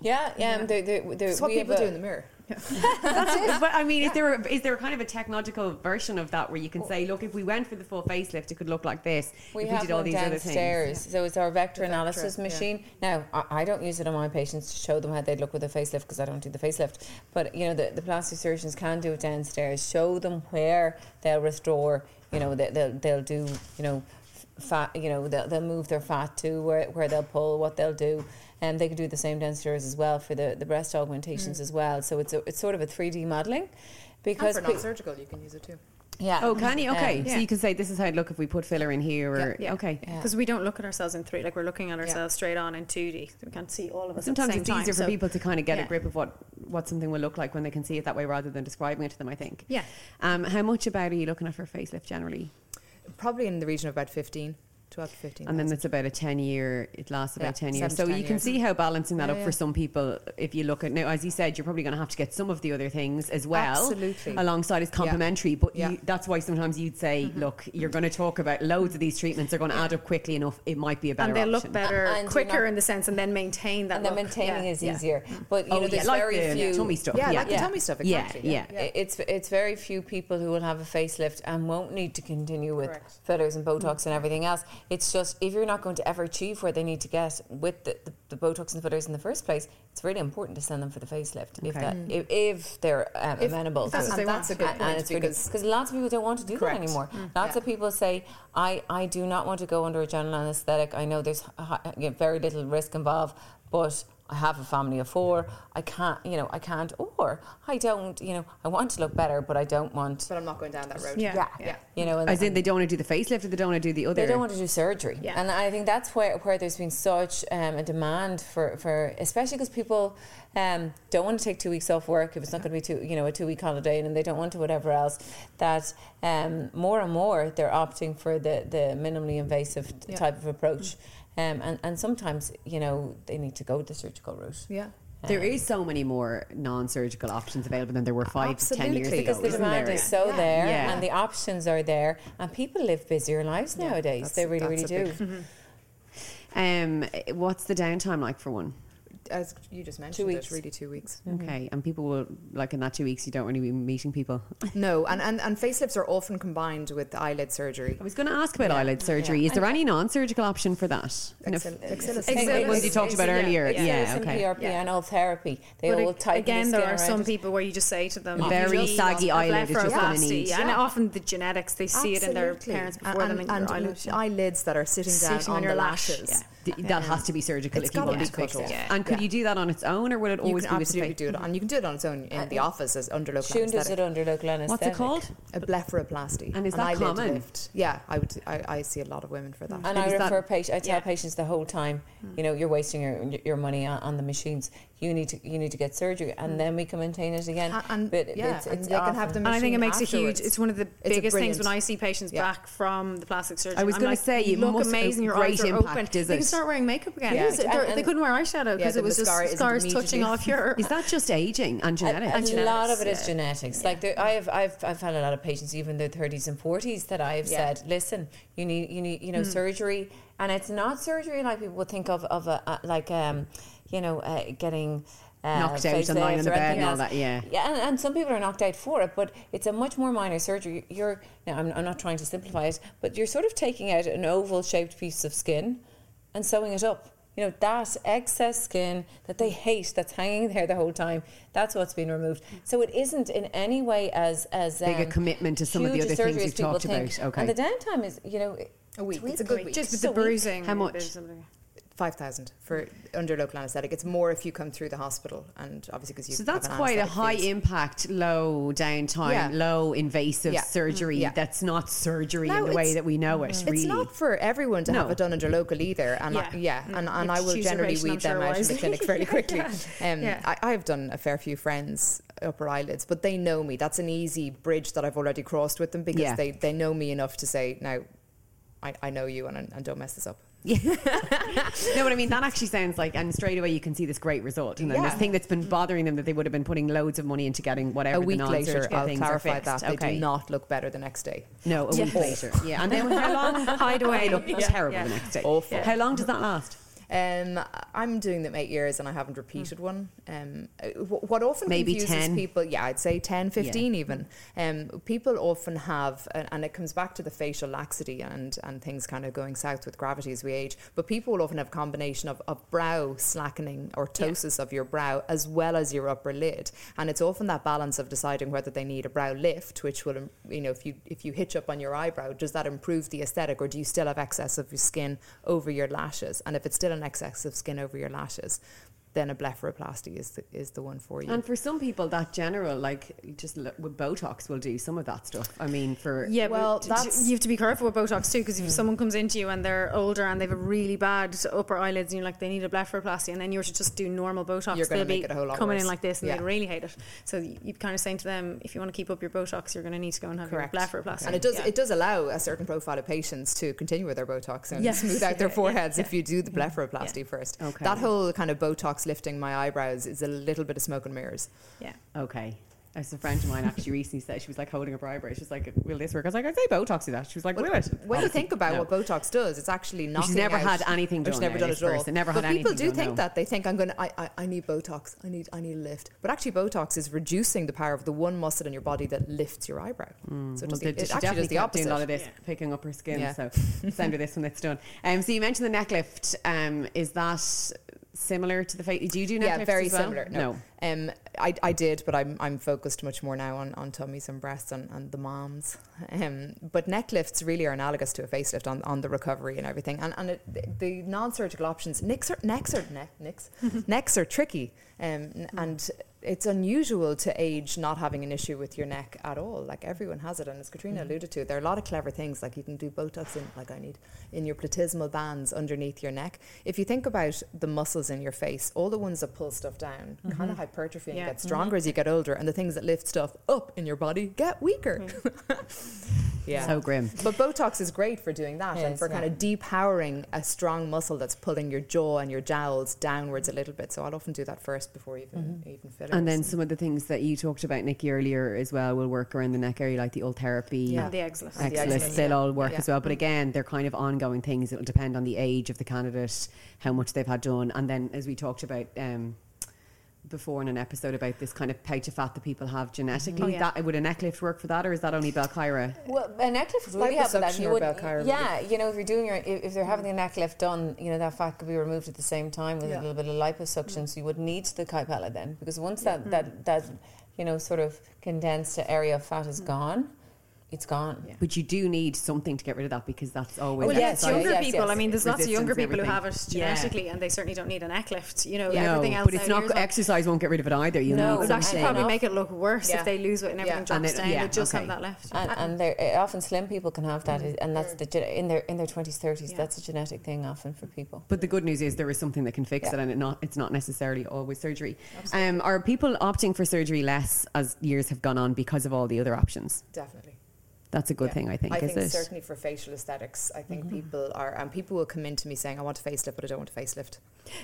Yeah yeah, yeah. They're, they're, they're, what people do in the mirror That's it. But I mean, is there a, is there kind of a technological version of that where you can say, look, if we went for the full facelift, it could look like this. We if have we did all these downstairs, other things. So it's our Vectra the analysis Vectra, machine. Yeah. Now, I, I, don't use it on my patients to show them how they'd look with a facelift because I don't do the facelift. But you know, the, the plastic surgeons can do it downstairs. Show them where they'll restore. You know, they, they'll they'll do. You know fat you know they'll, they'll move their fat to where, where they'll pull what they'll do and they can do the same downstairs as well for the, the breast augmentations mm. as well. So it's a, it's sort of a 3D modelling. Because and for non-surgical, you can use it too. Yeah. Oh, can you? Okay. Yeah. So you can say this is how it look if we put filler in here, or yeah. okay. Because yeah. we don't look at ourselves in three, like we're looking at ourselves straight on in two D. So we can't see all of us. Sometimes it's easier time, for so people to kind of get a grip of what what something will look like when they can see it that way, rather than describing it to them. I think. Yeah. Um, how much about are you looking at for a facelift generally? Probably in the region of about fifteen. 12 to 15 and then it's about a 10 year it lasts about 10 years. so you can years. see how balancing that yeah, up yeah. for some people if you look at now as you said you're probably going to have to get some of the other things as well Absolutely. alongside as complementary but you, that's why sometimes you'd say mm-hmm. look you're going to talk about loads of these treatments are going to add up quickly enough it might be a better and they look better and quicker in the sense and then maintain that and then maintaining is easier. But you oh, know there's like very the few tummy stuff. Yeah, like the tummy stuff exactly. yeah, it's it's very few people who will have a facelift and won't need to continue with fillers and Botox and everything else it's just if you're not going to ever achieve where they need to get with the, the, the Botox and the fillers in the first place, it's really important to send them for the facelift okay. if, that, mm. if, if they're um, if, amenable that's to it. That's a good. And it's because because lots of people don't want to do correct. that anymore. Mm. Lots yeah. of people say, I, I do not want to go under a general anaesthetic. I know there's you know, very little risk involved, but I have a family of four. I can't, you know, I can't, or I don't, you know, I want to look better, but I don't want. But I'm not going down that road. Yeah, yeah. yeah. You know, and, as in they don't want to do the facelift, or they don't want to do the other. They don't want to do surgery. Yeah. And I think that's where where there's been such um, a demand for for especially because people um, don't want to take two weeks off work if it's not going to be two, you know, a two week holiday, and they don't want to whatever else. That um, more and more they're opting for the the minimally invasive yeah. type of approach. Mm. Um, and, and sometimes, you know, they need to go the surgical route. Yeah. There is so many more non-surgical options available than there were five to ten years ago. Because the isn't demand there? is so Yeah. there, Yeah. and the options are there, and people live busier lives nowadays. They really, really that's a do. big- Um, what's the downtime like for one? As you just mentioned, weeks. it's really two weeks. Okay, and people will like in that two weeks you don't really be meeting people. No, and, and, and facelifts are often combined with eyelid surgery. I was going to ask about eyelid surgery. Is there any non-surgical option for that? Kind of- Exilis- Exilis- Like the ones you talked about earlier. Exilis Yeah, and okay. PRP and Ultherapy. They But all ag- tighten again, there are some people where you just say to them, A very just saggy want eyelid is just gonna blepharoplasty." need- And often the genetics, they see it in their parents before and, them and, eyelids. eyelids that are sitting down on, on your the lash, lashes. yeah. That has to be surgical It's if you gotta be cut off. Yeah. And could Yeah. You do that on its own, or will it You always can be with the absolutely face? do it, and you can do it on its own in uh, the office as under local Siún does it under local anaesthetic. What's it called? A blepharoplasty. And is that eyelid common? Lift. Yeah, I would. I, I see a lot of women for that. And I refer patients. I tell Yeah. patients the whole time, you know, you're wasting your your money on, on the machines. You need to you need to get surgery, and then we can maintain it again. A- and- but yeah, it's, and it's they can have often- the And I think it machine makes a huge. It's one of the a biggest things when I see patients Yeah. back from the plastic surgeon. I was I'm gonna say, you look amazing. Your great eyes are impact, open. is They can it? start wearing makeup again. Yeah. They're- And- they couldn't wear eyeshadow because the it was just mascara scars touching off your. Is that just aging and A, genetics? a lot of it is yeah. genetics. Like there, I have, I've, I've had a lot of patients, even in their thirties and forties, that I have said, "Listen, you need, you need, you know, surgery, and it's not surgery like people would think of, of a, a like, um, you know, uh, getting." Uh, Knocked out and lying on the bed and all that, yeah. yeah, and, and some people are knocked out for it, but it's a much more minor surgery. You're, now, I'm, I'm not trying to simplify it, but you're sort of taking out an oval-shaped piece of skin and sewing it up. You know, that excess skin that they hate that's hanging there the whole time, that's what's been removed. So it isn't in any way as as Big a um, commitment to some of the huge other things you've talked think. about. Okay. And the downtime is, you know, A week. it's It's a good week. just with the bruising. How much? Five thousand for under local anaesthetic. It's more if you come through the hospital, and obviously because you. So have that's quite a high fees. impact, low downtime, Yeah. low invasive Yeah. surgery. Yeah. That's not surgery No, in the way that we know it. Really, It's not for everyone to have No. it done under local either, and Yeah. I, yeah, Mm. and, and I will generally weed them out in the clinic fairly quickly. Um. I, I've done a fair few friends upper eyelids, but they know me. That's an easy bridge that I've already crossed with them because they, they know me enough to say, now, I, I know you and, and don't mess this up. no, what I mean that actually sounds like, and straight away you can see this great result. And then this thing that's been bothering them that they would have been putting loads of money into getting whatever a the week later, I'll clarify that they okay. do not look better the next day. No, a week later. Yeah, and then how long? Hide away. They look Yeah, terrible yeah. the next day. Awful. How long does that last? Um, I'm doing them eight years and I haven't repeated one. Um, what often Maybe confuses 10. people, yeah, I'd say 10, 15 even. Um, people often have, and it comes back to the facial laxity and, and things kind of going south with gravity as we age, but people will often have a combination of, of brow slackening or ptosis of your brow as well as your upper lid. And it's often that balance of deciding whether they need a brow lift, which will, you know, if you, if you hitch up on your eyebrow, does that improve the aesthetic or do you still have excess of your skin over your lashes? And if it's still an excess of skin over your lashes, then a blepharoplasty is the, is the one for you. And for some people, that general, like just l- with Botox, will do some of that stuff. I mean, for Yeah, Well, well, that's- you have to be careful with Botox too, because if someone comes into you and they're older and they have a really bad upper eyelids, and you're like, they need a blepharoplasty, and then you're to just do normal Botox, You're they'll make be it a whole lot coming in like this, and Yeah. they'll really hate it. So you- you're kind of saying to them, if you want to keep up your Botox, you're going to need to go and have Correct. your blepharoplasty. And it does Yeah. it does allow a certain profile of patients to continue with their Botox and Yes. smooth out their Yeah, foreheads if you do the mm-hmm. blepharoplasty first. Okay. That whole kind of Botox lifting my eyebrows is a little bit of smoke and mirrors. yeah. okay. As a friend of mine actually recently said, she was like holding up her eyebrows. She was like, "Will this work?" I was like, "I'd say Botox do that." She was like, "Will it?" When you think about No. what Botox does, it's actually not. She's never out- had anything or she's never done it at all. person. Never but had people do done, think that they think I'm going to. I, I I need Botox. I need I need a lift. But actually, Botox is reducing the power of the one muscle in your body that lifts your eyebrow. so it, Well, the, it actually does the opposite. doing a lot of this, picking up her skin. Yeah. So send her this when it's done. Um, so you mentioned the neck lift. Um, is that similar to the face? Do you do neck yeah, lifts very as well? similar. No, Um, I, I did, but I'm I'm focused much more now on, on tummies and breasts and, and the moms. Um, but neck lifts really are analogous to a facelift on, on the recovery and everything. And and it, the, the non-surgical options, necks are necks are neck necks necks are tricky. Um, n- and it's unusual to age not having an issue with your neck at all. Like everyone has it, and as Katrina mm-hmm. alluded to, there are a lot of clever things. Like you can do Botox in, like I need, in your platysmal bands underneath your neck. If you think about the muscles in your face, all the ones that pull stuff down mm-hmm. kind of hypertrophy and Yeah. get mm-hmm. stronger as you get older, and the things that lift stuff up in your body get weaker. yeah. so grim. But Botox is great for doing that and for yeah. kind of depowering a strong muscle that's pulling your jaw and your jowls downwards a little bit. So I'll often do that first before even mm-hmm. even fillers. And then some of the things that you talked about, Nikki, earlier as well will work around the neck area, like the Ultherapy. Yeah, the Exilis. Exilis, they'll all work yeah. as well. But again, they're kind of ongoing things. It'll depend on the age of the candidate, how much they've had done. And then, as we talked about, um, before in an episode about this kind of pouch of fat that people have genetically. Oh, yeah. That would a neck lift work for that, or is that only Belkyra? Well, a neck lift would really help that. You would, yeah, you know, if you're doing your, if they're having the neck lift done, you know, that fat could be removed at the same time with yeah. a little bit of liposuction. Mm. So you would need the Kybella then, because once that mm. that that you know sort of condensed area of fat is mm. gone it's gone. Yeah. But you do need something to get rid of that because that's always. Well, yes, younger yes, people. Yes, I mean, there's lots of younger people who have it genetically, yeah. and they certainly don't need a neck lift. You know, yeah. everything else. But it's not exercise won't get rid of it either. You no, know, it actually probably make it look worse if they lose weight and everything drops down. They just okay. have that left. And, and they're, often slim people can have that, mm. and that's the in their in their twenties, thirties. That's a genetic thing often for people. But the good news is there is something that can fix it, and it not it's not necessarily always surgery. Um, are people opting for surgery less as years have gone on because of all the other options? Definitely that's a good yeah. thing, I think. I think it? certainly for facial aesthetics, I think mm-hmm. people are, and people will come in to me saying, "I want a facelift, but I don't want a facelift."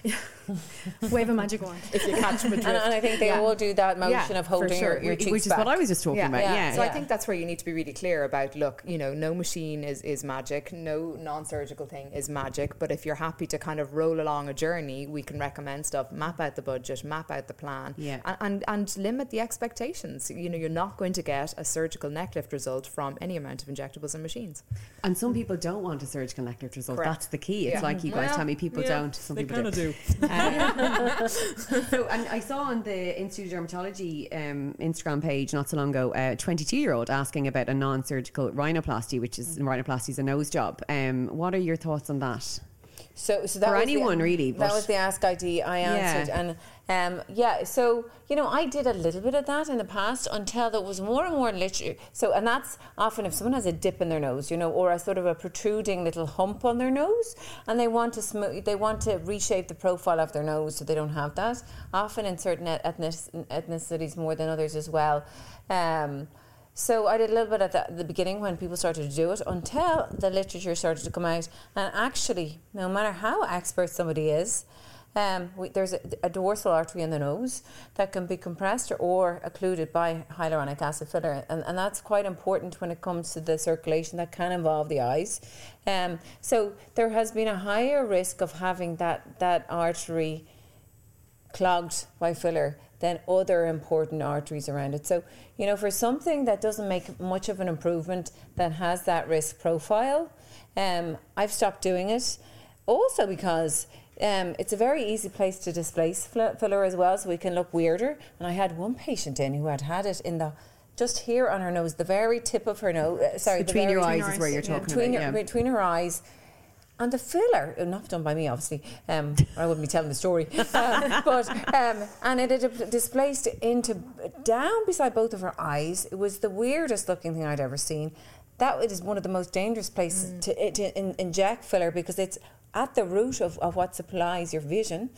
Wave a magic wand. if you catch my drift. And, and, I think they yeah. all do that motion yeah, of holding sure. your, your cheeks Which is back. what I was just talking about, yeah. So I think that's where you need to be really clear about, look, you know, no machine is, is magic, no non-surgical thing is magic, but if you're happy to kind of roll along a journey, we can recommend stuff, map out the budget, map out the plan, yeah. and, and, and limit the expectations. You know, you're not going to get a surgical neck lift result from any amount of injectables and machines. And some people don't want a surgical neck lift result. Correct. That's the key. It's yeah. like you mm-hmm. guys well, tell me people yeah, don't. Some people do. do. Uh, so, and I saw on the Institute of Dermatology um, Instagram page not so long ago, a 22 year old asking about a non surgical rhinoplasty, which is rhinoplasty is a nose job. Um, what are your thoughts on that? So, so that for was anyone the, really. That was the Ask ID I answered, yeah. and um, yeah. So you know, I did a little bit of that in the past until there was more and more literature. So, and that's often if someone has a dip in their nose, you know, or a sort of a protruding little hump on their nose, and they want to smooth, they want to reshape the profile of their nose so they don't have that. Often in certain ethnic, ethnicities more than others as well. Um, so I did a little bit at the, the, beginning when people started to do it until the literature started to come out. And actually, no matter how expert somebody is, um, we, there's a, a, dorsal artery in the nose that can be compressed or, occluded by hyaluronic acid filler, and, and that's quite important when it comes to the circulation that can involve the eyes. Um, so there has been a higher risk of having that that artery clogged by filler than other important arteries around it. So, you know, for something that doesn't make much of an improvement that has that risk profile, um, I've stopped doing it. Also because um, it's a very easy place to displace filler as well, so we can look weirder. And I had one patient in who had had it in the just here on her nose, the very tip of her nose. Uh, sorry, between your eyes is where you're talking between about. Her, yeah. Between her eyes, and the filler, uh, not done by me, obviously, um, I wouldn't be telling the story, um, but um, and it had displaced into down beside both of her eyes. It was the weirdest looking thing I'd ever seen. That is one of the most dangerous places mm. to, to in, inject filler because it's at the root of, of what supplies your vision.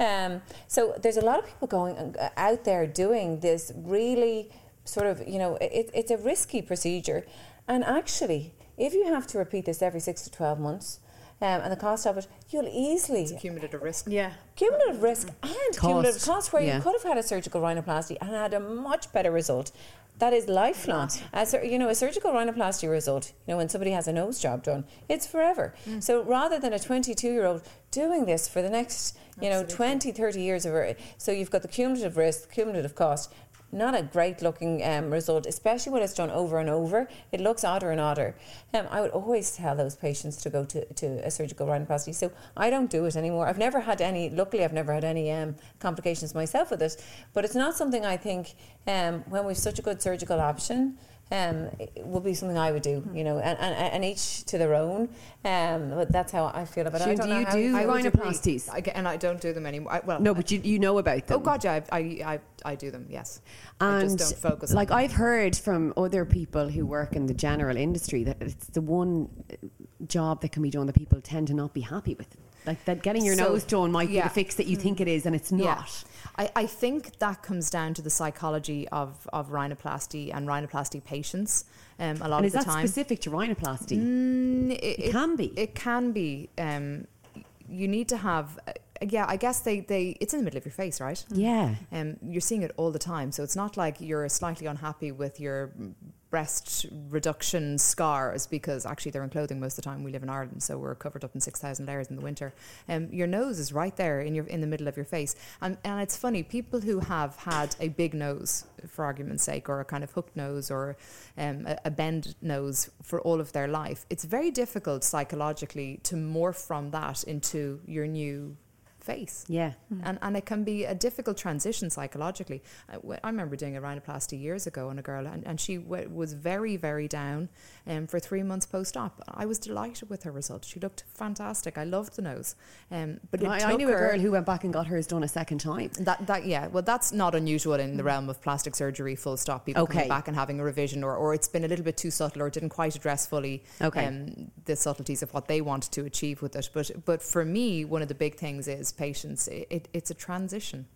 Um, so there's a lot of people going uh, out there doing this really sort of, you know, it, it's a risky procedure. And actually, if you have to repeat this every six to 12 months, um, and the cost of it, you'll easily. It's cumulative risk. Yeah. Cumulative risk and cost. cumulative cost where yeah. you could have had a surgical rhinoplasty and had a much better result. That is lifelong. As you know, a surgical rhinoplasty result, you know, when somebody has a nose job done, it's forever. Mm. So rather than a 22 year old doing this for the next, you Absolutely. know, 20, 30 years of it, so you've got the cumulative risk, cumulative cost, not a great looking um, result, especially when it's done over and over. It looks odder and odder. Um, I would always tell those patients to go to, to a surgical rhinoplasty. So I don't do it anymore. I've never had any, luckily, I've never had any um, complications myself with it. But it's not something I think um, when we've such a good surgical option um, would be something I would do, you know, and, and, and each to their own. Um, but that's how I feel about it. do you do rhinoplasties? I, and I don't do them anymore. I, well, no, but you, you know about them. Oh God, yeah, I, I, I do them. Yes, and I just don't focus. Like I've heard from other people who work in the general industry that it's the one job that can be done that people tend to not be happy with. Like that getting your so, nose done might yeah. be the fix that you think it is and it's not. Yeah. I, I think that comes down to the psychology of, of rhinoplasty and rhinoplasty patients. Um, a lot and of the time. is that specific to rhinoplasty? Mm, it, it, it, can be. It can be. Um, you need to have uh, yeah i guess they they it's in the middle of your face right yeah um you're seeing it all the time so it's not like you're slightly unhappy with your breast reduction scars because actually they're in clothing most of the time. We live in Ireland, so we're covered up in six thousand layers in the winter. Um, your nose is right there in your in the middle of your face, and and it's funny. People who have had a big nose, for argument's sake, or a kind of hooked nose or um, a, a bend nose for all of their life, it's very difficult psychologically to morph from that into your new face. Yeah. Mm. And, and it can be a difficult transition psychologically. I, I remember doing a rhinoplasty years ago on a girl, and, and she w- was very, very down um, for three months post op. I was delighted with her result. She looked fantastic. I loved the nose. Um, but I, I, knew a girl who went back and got hers done a second time. That, that Yeah, well, that's not unusual in the mm. realm of plastic surgery, full stop. People okay. coming back and having a revision, or, or it's been a little bit too subtle or didn't quite address fully okay. um, the subtleties of what they wanted to achieve with it. But, but for me, one of the big things is patients, it, it, it's a transition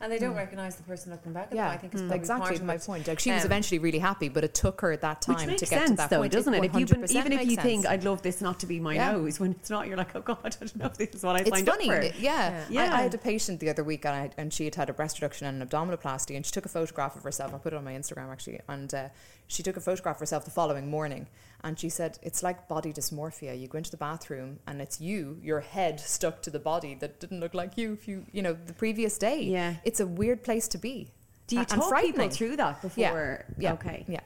and they don't mm. recognise the person looking back at yeah. them. I think it's mm. exactly my it. point. Like she um, was eventually really happy, but it took her that time to get sense, to that though, point. doesn't it? If you've been, even if you sense. think I'd love this not to be my yeah. nose, when it's not, you're like, oh god, I don't know if this is what I it's signed funny. up for. Yeah, yeah. I, I, had a patient the other week, and, I, and she had had a breast reduction and an abdominoplasty, and she took a photograph of herself. I put it on my Instagram actually, and uh, she took a photograph of herself the following morning and she said it's like body dysmorphia. You go into the bathroom and it's you your head stuck to the body that didn't look like you if you you know the previous day. Yeah. It's a weird place to be. Do you talk people through that before? Yeah, yeah. okay. Yeah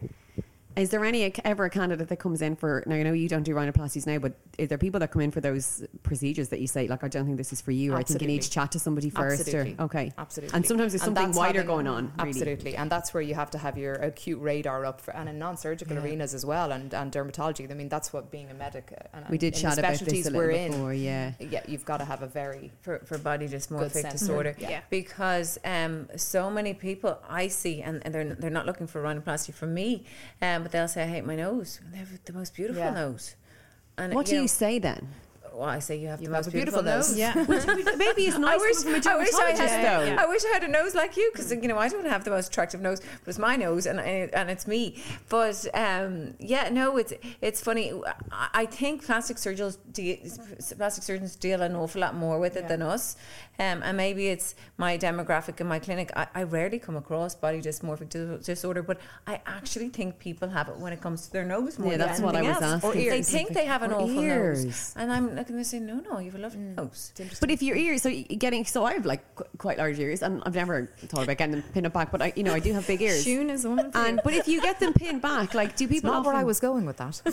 is there any ever a candidate that comes in for now? I know you don't do rhinoplasties now, but is there people that come in for those procedures that you say like I don't think this is for you, or Absolutely. I think you need to chat to somebody first, Absolutely. or okay, Absolutely. And sometimes there's something wider having, going on. Really. Absolutely, and that's where you have to have your acute radar up, for, and in non-surgical yeah. arenas as well, and, and dermatology. I mean, that's what being a medic. Uh, and, we did chat about this a little before, in, yeah. Yeah, you've got to have a very for, for body dysmorphic disorder, yeah. because um, so many people I see, and, and they're they're not looking for rhinoplasty for me, um, but they'll say I hate my nose. They have the most beautiful yeah. nose. And what you do know, you say then? Well, I say you have you the have most beautiful, beautiful nose. Yeah, maybe it's nice I wish, from a I wish I had, though. Yeah. I wish I had a nose like you because you know I don't have the most attractive nose, but it's my nose and and it's me. But um, yeah, no, it's it's funny. I think plastic surgeons deal, plastic surgeons deal an awful lot more with it yeah. than us, um, and maybe it's my demographic in my clinic. I, I rarely come across body dysmorphic disorder, but I actually think people have it when it comes to their nose more. Yeah, that's what I was else. asking. They think they have an or awful ears. nose, and I'm looking to say, no, no, you have a lovely mm. nose. But if your ears, so getting, so I have like qu- quite large ears, and I've never thought about getting them pinned back, but I, you know, I do have big ears. Siún is one. And but if you get them pinned back, like, do people? It's not where I was going with that.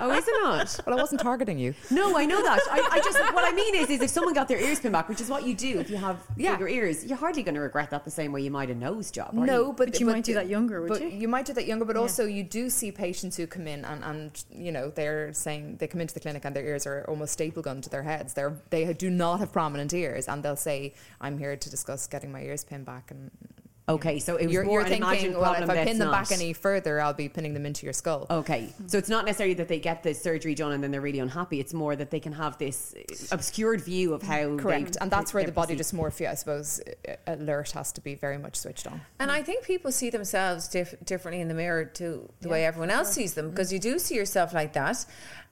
oh, is it not? Well, I wasn't targeting you. No, I know that. I, I, just what I mean is, is if someone got their ears pinned back, which is what you do if you have yeah. bigger ears, you're hardly going to regret that the same way you might a nose job. No, you? but, but you but might do that younger. Would but you? You might do that younger, but yeah. also you do see patients who come in and, and you know they're saying they come into the clinic and their ears are almost staple gun to their heads. They're they do not have prominent ears, and they'll say, "I'm here to discuss getting my ears pinned back." And Okay, so it was you're, you're thinking, well, if I pin them not. back any further, I'll be pinning them into your skull. Okay, so it's not necessarily that they get the surgery done and then they're really unhappy. It's more that they can have this obscured view of how. Correct, and that's where the body dysmorphia, I suppose, alert has to be very much switched on. And I think people see themselves dif- differently in the mirror to the yeah, way everyone else sure. sees them because mm. you do see yourself like that,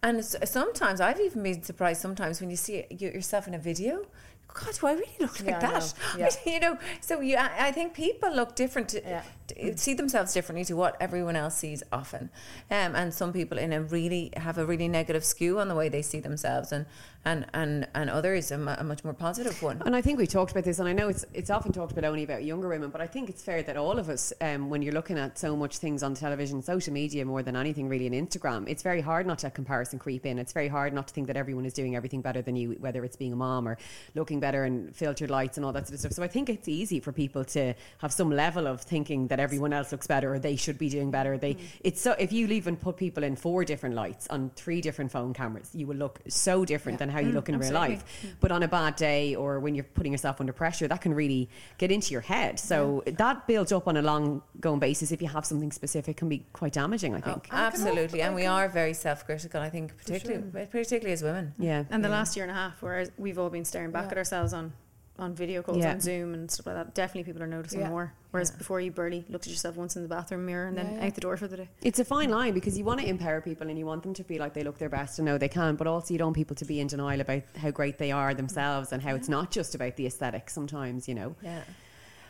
and sometimes I've even been surprised sometimes when you see yourself in a video God, do I really look like yeah, that? Yeah. you know, so you, I, I, think people look different, to, yeah. to, see themselves differently to what everyone else sees often, um, and some people in a really have a really negative skew on the way they see themselves, and and and and others a, a much more positive one. And I think we talked about this, and I know it's it's often talked about only about younger women, but I think it's fair that all of us, um, when you're looking at so much things on television, social media more than anything really, in Instagram, it's very hard not to comparison creep in. It's very hard not to think that everyone is doing everything better than you, whether it's being a mom or looking better and filtered lights and all that sort of stuff. So I think it's easy for people to have some level of thinking that everyone else looks better or they should be doing better. They mm. it's so if you even put people in four different lights on three different phone cameras, you will look so different yeah. than how you mm, look in absolutely. real life. But on a bad day or when you're putting yourself under pressure, that can really get into your head. So yeah. that builds up on a long going basis if you have something specific can be quite damaging, I think. Oh, absolutely. And we are very self critical, I think, particularly sure. particularly as women. Yeah. And the yeah. last year and a half where we've all been staring back at ourselves on on video calls yeah. on Zoom and stuff like that. Definitely people are noticing yeah. more. Whereas yeah. before you barely looked at yourself once in the bathroom mirror and then out the door for the day. It's a fine line because you want to empower people and you want them to feel like they look their best and know they can, but also you don't want people to be in denial about how great they are themselves and how it's not just about the aesthetic sometimes, you know. Yeah.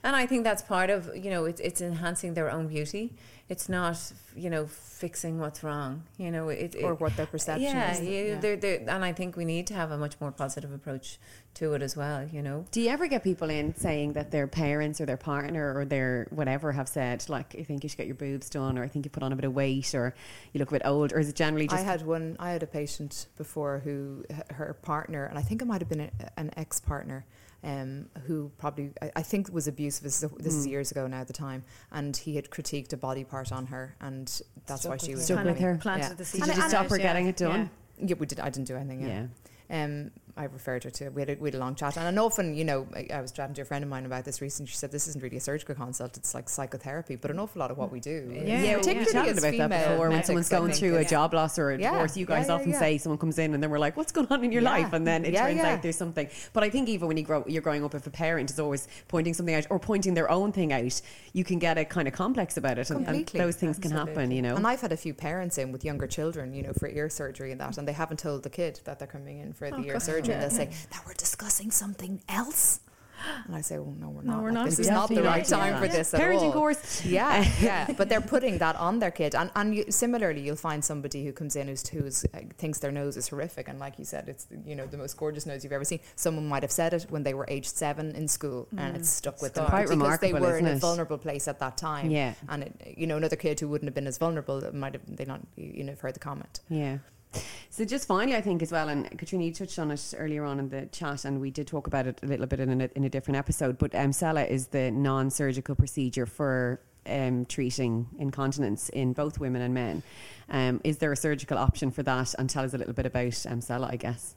And I think that's part of, you know, it's, it's enhancing their own beauty. It's not, you know, fixing what's wrong, you know, it, it or what their perception yeah, is. You, yeah, they're, they're, and I think we need to have a much more positive approach to it as well, you know. Do you ever get people in saying that their parents or their partner or their whatever have said, like, I think you should get your boobs done, or I think you put on a bit of weight, or you look a bit old, or is it generally just. I had one, I had a patient before who, her partner, and I think it might have been a, an ex partner um, who probably I, I, think was abusive. This, is, this mm. is years ago now at the time, and he had critiqued a body part on her, and that's Stuck why she was stuck with her. Planted yeah. the seed. Did you just stop her getting it done? Yeah. yeah, we did. I didn't do anything. yeah. yeah. Um, I referred her to. We had, a, we had a long chat, and, and often, you know, I, I, was chatting to a friend of mine about this recently. She said this isn't really a surgical consult; it's like psychotherapy. But an awful lot of what we do, yeah, yeah particularly about that before when someone's going through a job loss or a yeah. divorce. You guys yeah, often say someone comes in and then we're like, "What's going on in your life?" And then it turns out there's something. But I think even when you grow, you're growing up, if a parent is always pointing something out or pointing their own thing out, you can get a kind of complex about it, and, and those things Absolutely. can happen. You know, and I've had a few parents in with younger children, you know, for ear surgery and that, and they haven't told the kid that they're coming in for the oh, ear surgery. And they say that we're discussing something else. And I say, well, no, we're not. No, we're not. This is not the right time for this at Parenting all. course. Yeah, yeah. But they're putting that on their kid. And, and you, similarly, you'll find somebody who comes in who's, who's uh, thinks their nose is horrific. And like you said, it's, you know, the most gorgeous nose you've ever seen. Someone might have said it when they were aged seven in school mm. and it's stuck with them. Quite because they were in a vulnerable place at that time. Yeah. And, it, you know, another kid who wouldn't have been as vulnerable might have, they not, you know, have heard the comment. Yeah. So just finally, I think as well, and Katrina, you touched on it earlier on in the chat, and we did talk about it a little bit in a, in a different episode. But um, Sella is the non-surgical procedure for um, treating incontinence in both women and men. Um, is there a surgical option for that? And tell us a little bit about um, Sella, I guess.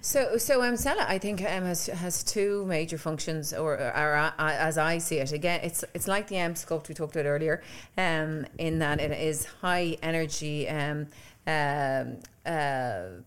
So, so um, Sella, I think um, has has two major functions, or, or, or uh, as I see it, again, it's it's like the Emsculpt we talked about earlier, um, in that it is high energy um, uh,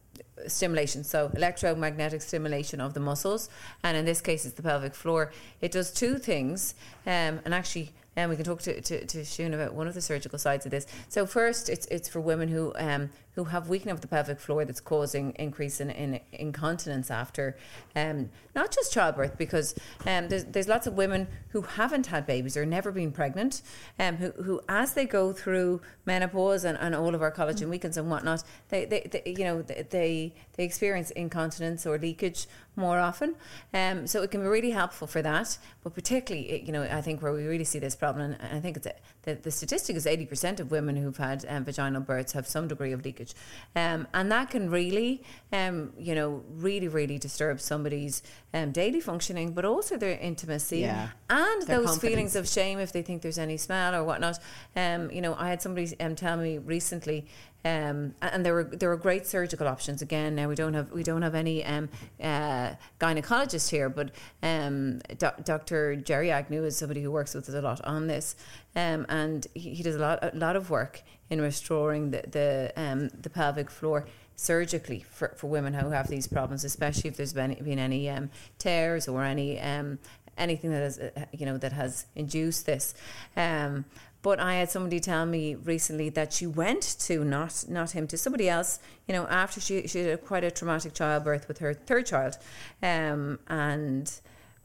stimulation, so electromagnetic stimulation of the muscles, and in this case, it's the pelvic floor. It does two things, um, and actually, and we can talk to, to, to Siún about one of the surgical sides of this. So first, it's it's for women who um, who have weakening of the pelvic floor that's causing increase in, in incontinence after um, not just childbirth, because um, there's, there's lots of women who haven't had babies or never been pregnant, um, who, who as they go through menopause and, and all of our collagen weakens and whatnot, they, they, they you know they they experience incontinence or leakage more often. Um, so it can be really helpful for that, but particularly you know I think where we really see this problem, and I think it's the, the statistic is 80% of women who've had um, vaginal births have some degree of leakage. Um, and that can really, um, you know, really, really disturb somebody's um, daily functioning, but also their intimacy yeah. and their those confidence. feelings of shame if they think there's any smell or whatnot. Um, you know, I had somebody um, tell me recently um, and there were there were great surgical options. Again, now we don't have we don't have any um, uh, gynecologists here, but um, Dr. Jerry Agnew is somebody who works with us a lot on this, um, and he, he, does a lot a lot of work in restoring the the, um, the pelvic floor surgically for, for women who have these problems, especially if there's been, been any um, tears or any anything that has uh, you know that has induced this. Um, but I had somebody tell me recently that she went to not not him to somebody else. You know, after she she had quite a traumatic childbirth with her third child, um, and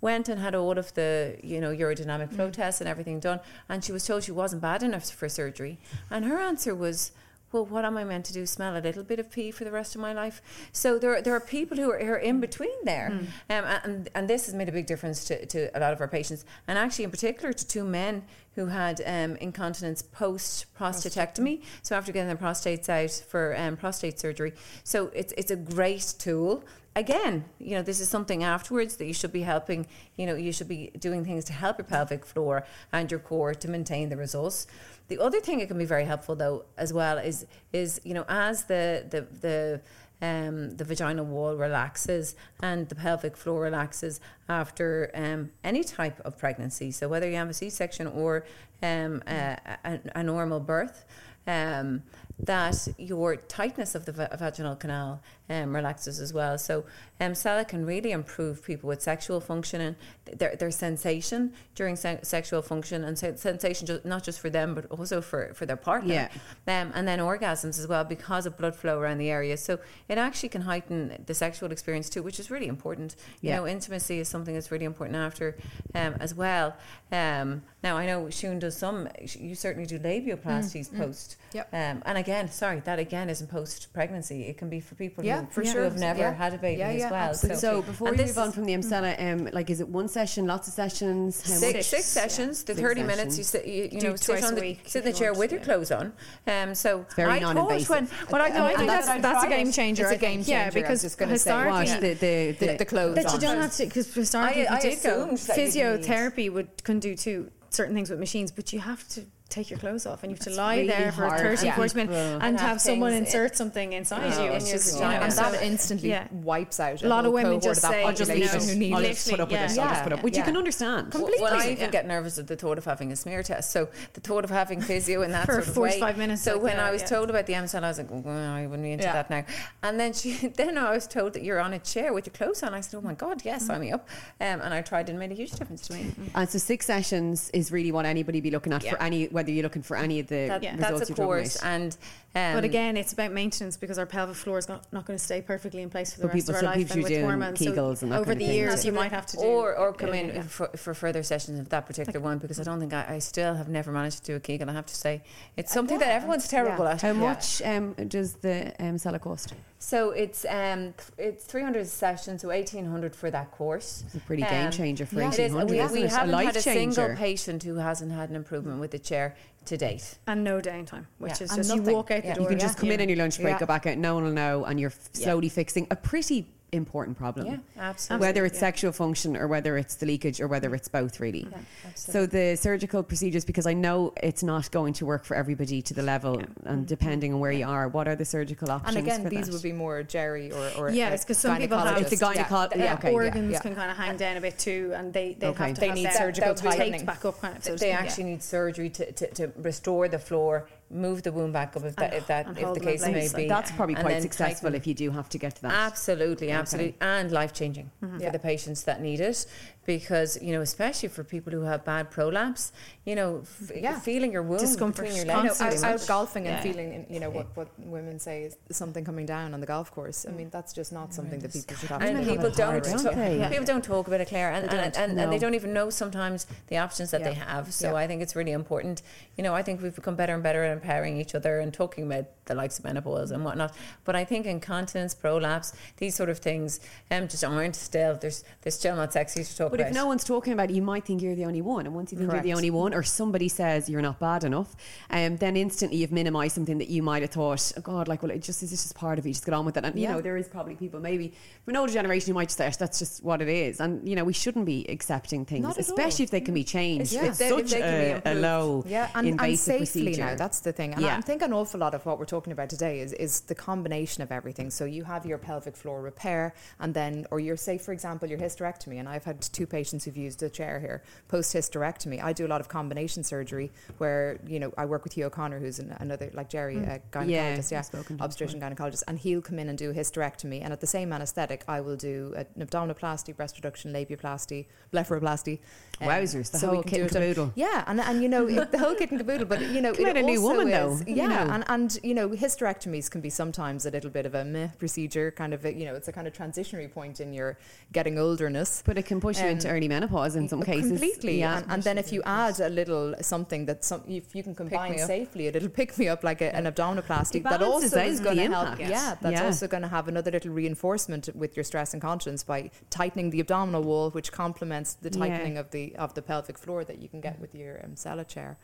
went and had all of the you know urodynamic flow mm. tests and everything done, and she was told she wasn't bad enough for surgery, and her answer was well, what am I meant to do? Smell a little bit of pee for the rest of my life? So there, there are people who are, who are in between there, mm. um, and and this has made a big difference to, to a lot of our patients, and actually in particular to two men who had um, incontinence post prostatectomy, so after getting their prostates out for um, prostate surgery. So it's it's a great tool again, you know, this is something afterwards that you should be helping, you know, you should be doing things to help your pelvic floor and your core to maintain the results. The other thing that can be very helpful though as well is is, you know, as the the the um, the vaginal wall relaxes and the pelvic floor relaxes after um, any type of pregnancy. So whether you have a C-section or um, a, a, a normal birth, um, that your tightness of the vaginal canal um, relaxes as well. So um, can really improve people with sexual function and their, their sensation during se- sexual function and se- sensation just, not just for them but also for, for their partner. Yeah. Um, and then orgasms as well because of blood flow around the area. So it actually can heighten the sexual experience too, which is really important. You yeah. know, intimacy is something that's really important after um, as well. Um, now I know Siún does some. You certainly do labioplasties mm, post. Mm, yep. Um, and again, sorry, that again isn't post pregnancy. It can be for people yeah, who, for sure. who have never yeah. had a baby yeah, as well. So, so, before we move on from the Emsella, um, like is it one session, lots of sessions? Six, six, sessions. The thirty sessions. minutes you sit, you, you know, sit on the sit in the chair with your clothes on. Um, so it's very I non-invasive. When, well, I, no, I think that's, that's a game changer. It's a game changer. Yeah, because historically, the the clothes that you don't have to because historically, if you did go, physiotherapy would can do too certain things with machines, but you have to take your clothes off and you have to lie really there for 30 40 minutes and, and have, have someone insert in, something inside you and, just, you know, and that so, instantly yeah. wipes out a, a lot of women just say I'll just leave who need I'll just put up with this I'll just put up which you can understand. Completely. Well, I even get nervous at the thought of having a smear test. So the thought of having physio in that for sort of 45 way minutes so when I was told about the Emsella I was like well, I wouldn't be into that now. And then she then I was told that you're on a chair with your clothes on. I said oh my god yes sign me up. Um, and I tried and made a huge difference to me. And so six sessions is really what anybody be looking at for any whether you're looking for any of the that, yeah. that's a course and um, but again it's about maintenance because our pelvic floor is not, not going to stay perfectly in place for the rest people, of our life and with hormones Kegels so over the years you might have to do or, or come in yeah. for, for further sessions of that particular like, one because I don't think I, I, still have never managed to do a Kegel I have to say it's something that everyone's terrible at how much um, does the um, Sella cost so it's um it's 300 sessions, so 1800 for that course. It's a pretty um, game changer for yeah, 1800. We, we haven't a had a changer. single patient who hasn't had an improvement with the chair to date. And no downtime, which yeah. is and just nothing. you walk out the door. You can just come in on your lunch break, go back out, no one will know, and you're slowly fixing a pretty important problem. Yeah, absolutely. Whether it's yeah. sexual function or whether it's the leakage or whether it's both, really. Yeah, so the surgical procedures, because I know it's not going to work for everybody to the level, yeah. and mm-hmm. depending on where you are, what are the surgical options? And again, these that? would be more Jerry or, or yeah, because some people have it's a gynecologist. Yeah, okay, organs can kind of hang down a bit too, and they they okay. have to they have need surgical tightening back up. Kind of, so they actually need surgery to, to, to restore the floor move the womb back up if that, if, that, if the case may be. That's probably quite successful if you do have to get to that. Absolutely, absolutely, okay. and life changing mm-hmm. for yeah. the patients that need it because you know especially for people who have bad prolapse you know f- yeah. feeling your womb Discomfort between your legs out, out golfing yeah. and feeling you know what, what women say is something coming down on the golf course. I mean that's just not something that people should have and people don't, don't talk, people don't talk about it Claire and, and, and, no. and, they don't even know sometimes the options that they have. So I think it's really important you know I think we've become better and better at empowering each other and talking about the likes of menopause and whatnot. But I think incontinence prolapse these sort of things um, just aren't still there's they're still not sexy to talk but if no one's talking about it, you might think you're the only one. And once you think Correct. you're the only one, or somebody says you're not bad enough, um, then instantly you've minimised something that you might have thought, oh God, like, well, it just is just part of it. Just get on with it. And, yeah. you know, there is probably people, maybe from an older generation, who might just say, that's just what it is. And, you know, we shouldn't be accepting things, especially if they can be changed. Yeah. It's such a, a, low yeah. and, invasive and safely procedure. now. That's the thing. And yeah. I think an awful lot of what we're talking about today is, is the combination of everything. So you have your pelvic floor repair, and then, or you're, say, for example, your hysterectomy. And I've had two patients who've used the chair here post hysterectomy. I do a lot of combination surgery where you know I work with Hugh O'Connor, who's an, another like Jerry, mm. a gynecologist, yeah, yeah obstetrician gynecologist, and he'll come in and do hysterectomy, and at the same anaesthetic, I will do an abdominoplasty, breast reduction, labiaplasty, blepharoplasty. Um, Wowzers, the so whole kit and caboodle. Yeah, and and you know it, the whole kit and caboodle, but you know Come it a new woman is, though. Yeah, you know. and and you know hysterectomies can be sometimes a little bit of a meh procedure, kind of a, you know it's a kind of transitionary point in your getting olderness, but it can push you into um, early menopause in some cases. Completely, yeah. And, and then if you add a little something that some if you can combine safely, it'll pick me up like a, an abdominoplasty. That also is going to help. Yeah, that's yeah. also going to have another little reinforcement with your stress incontinence by tightening the abdominal wall, which complements the tightening yeah. of the of the pelvic floor that you can get with your um, Sella chair.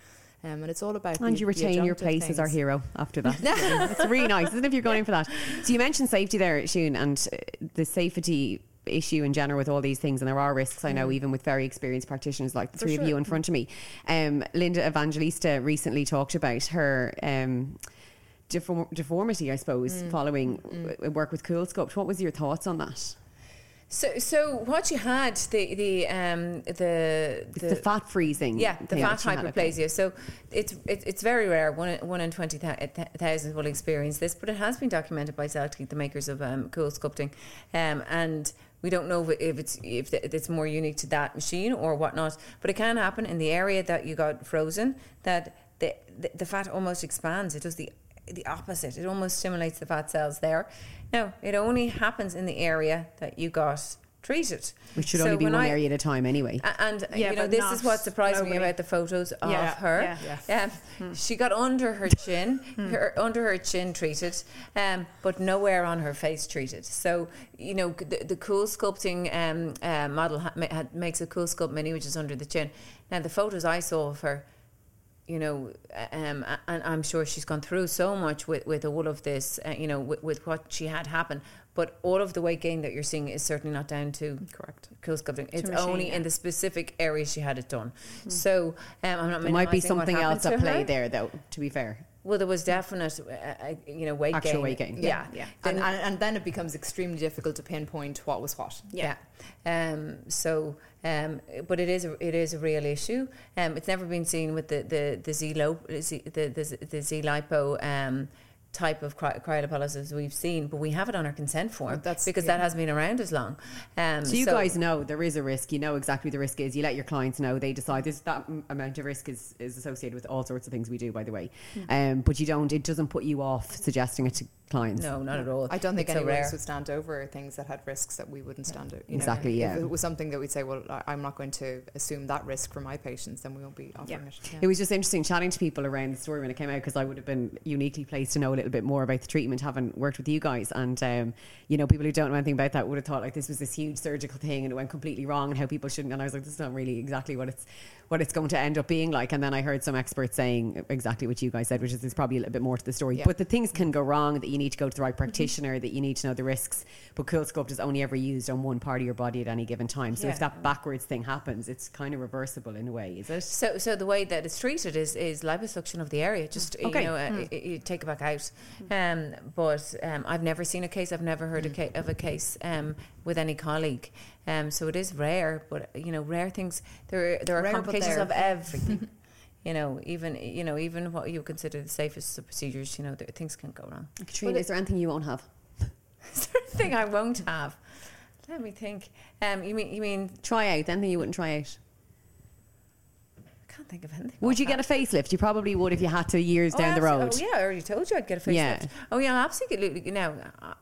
Um, and it's all about and the, you retain your place things. as our hero after that. it's really nice, isn't it? If you're going yeah. for that, so you mentioned safety there, Siún, and uh, the safety issue in general with all these things, and there are risks. I know, mm. even with very experienced practitioners like the For three sure. of you in front of me. Um, Linda Evangelista recently talked about her. Um, deformity, I suppose, mm. following mm. work with CoolSculpt. What was your thoughts on that? So, so what you had the the um, the, the, the fat freezing, yeah, the fat hyperplasia. So it's it, it's very rare. One one in twenty thousand will experience this, but it has been documented by Zeltiq, the makers of um, CoolSculpting, um, and we don't know if it's if it's more unique to that machine or whatnot. But it can happen in the area that you got frozen. That the the, the fat almost expands. It does the the opposite. It almost stimulates the fat cells there. Now, it only happens in the area that you got treated. Which should so only be one I, area at a time anyway. And, yeah, you know, this is what surprised me about the photos of yeah, her. Yeah. Um, hmm. She got under her chin, hmm. her, under her chin treated, um, but nowhere on her face treated. So, you know, the, the CoolSculpting um, uh, model ha- ha- makes a CoolSculpt mini, which is under the chin. Now, the photos I saw of her, you know, um, and I'm sure she's gone through so much with, with all of this, uh, you know, with, with, what she had happen. But all of the weight gain that you're seeing is certainly not down to correct. It's machine, only yeah. in the specific area she had it done. Mm. So um, I'm not. There might be something else at play her. there, though. To be fair. Well, there was definite, uh, uh, you know, weight Actual gain. weight gain. Yeah, yeah. yeah. And, and, and, then it becomes extremely difficult to pinpoint what was what. Yeah. yeah. Um, so, um, but it is a, it is a real issue. Um, it's never been seen with the the the Z, the the, the Z lipo. Type of cry- cryolipolysis we've seen, but we have it on our consent form That's, because yeah. that hasn't been around as long. Um, so you so guys know there is a risk. You know exactly the risk is. You let your clients know. They decide there's that amount of risk is, is associated with all sorts of things we do, by the way. Mm. Um, but you don't. It doesn't put you off suggesting it to clients. No, not at all. I don't think it's anyone so would stand over things that had risks that we wouldn't stand over. exactly, know, yeah. If it was something that we'd say, well, I'm not going to assume that risk for my patients, then we won't be offering yeah. it. Yeah. It was just interesting chatting to people around the story when it came out because I would have been uniquely placed to know a little bit more about the treatment, having worked with you guys. And, um, you know, people who don't know anything about that would have thought like this was this huge surgical thing and it went completely wrong and how people shouldn't. And I was like, this is not really exactly what it's what it's going to end up being like. And then I heard some experts saying exactly what you guys said, which is there's probably a little bit more to the story. Yeah. But the things can go wrong that you need to go to the right practitioner, that you need to know the risks. But CoolSculpt is only ever used on one part of your body at any given time. So yeah. if that backwards thing happens, it's kind of reversible in a way, is it? So, so the way that it's treated is, is liposuction of the area. Just okay. you know, mm. uh, you take it back out. Um, but um, I've never seen a case. I've never heard mm. a ca- of a case um, with any colleague. Um, so it is rare, but you know, rare things. There, there are rare, complications of everything. you know, even you know, even what you consider the safest of procedures, you know, there, things can go wrong. Katrina, is there anything you won't have? is there anything I won't have? Let me think. Um, you mean you mean try out anything you wouldn't try out? Can't think of anything. Would you get a facelift? You probably would if you had to years oh, down the road. Oh yeah, I already told you I'd get a facelift. Yeah. Oh yeah, absolutely. Now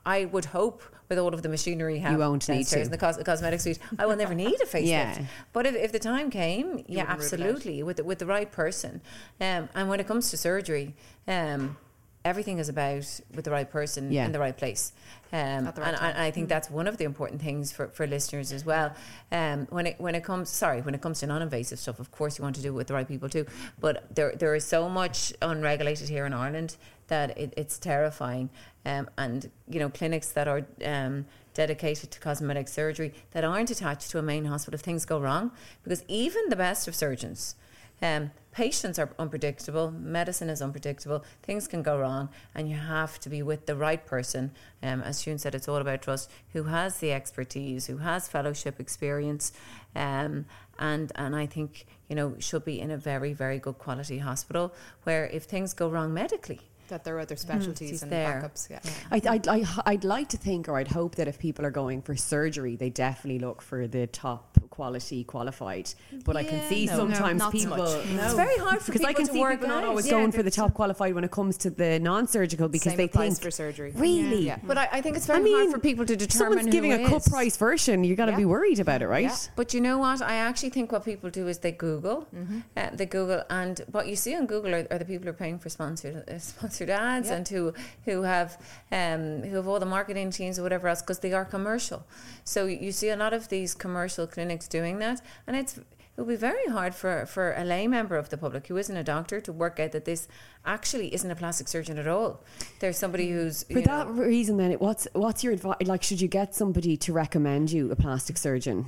I would hope with all of the machinery you, have you won't need to. in the, cos- the cosmetic suite, I will never need a facelift. yeah. But if, if the time came, yeah, absolutely, with the, with the right person. Um, and when it comes to surgery, um, everything is about with the right person yeah. in the right place. Um, right and, and, I think mm. that's one of the important things for, for listeners as well. Um, when it when it comes, sorry, when it comes to non-invasive stuff, of course you want to do it with the right people too. But there there is so much unregulated here in Ireland that it, it's terrifying. Um, and you know clinics that are um, dedicated to cosmetic surgery that aren't attached to a main hospital if things go wrong, because even the best of surgeons um, patients are unpredictable, medicine is unpredictable, things can go wrong, and you have to be with the right person. Um, as Siún said, it's all about trust, who has the expertise, who has fellowship experience, um, and, and I think, you know, should be in a very, very good quality hospital where if things go wrong medically, that there are other hmm. specialties mm, and there. backups. Yeah, yeah. I'd, I'd, I'd, I'd like to think, or I'd hope that if people are going for surgery, they definitely look for the top quality qualified. But yeah, I can see no, sometimes no, people. So no. It's very hard for because I can see people not always yeah, going for the top qualified when it comes to the non-surgical because they think for surgery. Really, yeah. but I, I, think it's very I mean, hard for people to determine. Someone's giving a cut price version. You got to be worried about it, right? But you know what? I actually think what people do is they Google, mm-hmm. uh, they Google, and what you see on Google are, are the people who are paying for sponsored uh, sponsored ads and who who have um, who have all the marketing teams or whatever else because they are commercial. So you see a lot of these commercial clinics doing that, and it's it would be very hard for, for a lay member of the public who isn't a doctor to work out that this actually isn't a plastic surgeon at all. There's somebody who's for that know, reason. Then, what's what's your advice? Like, should you get somebody to recommend you a plastic surgeon?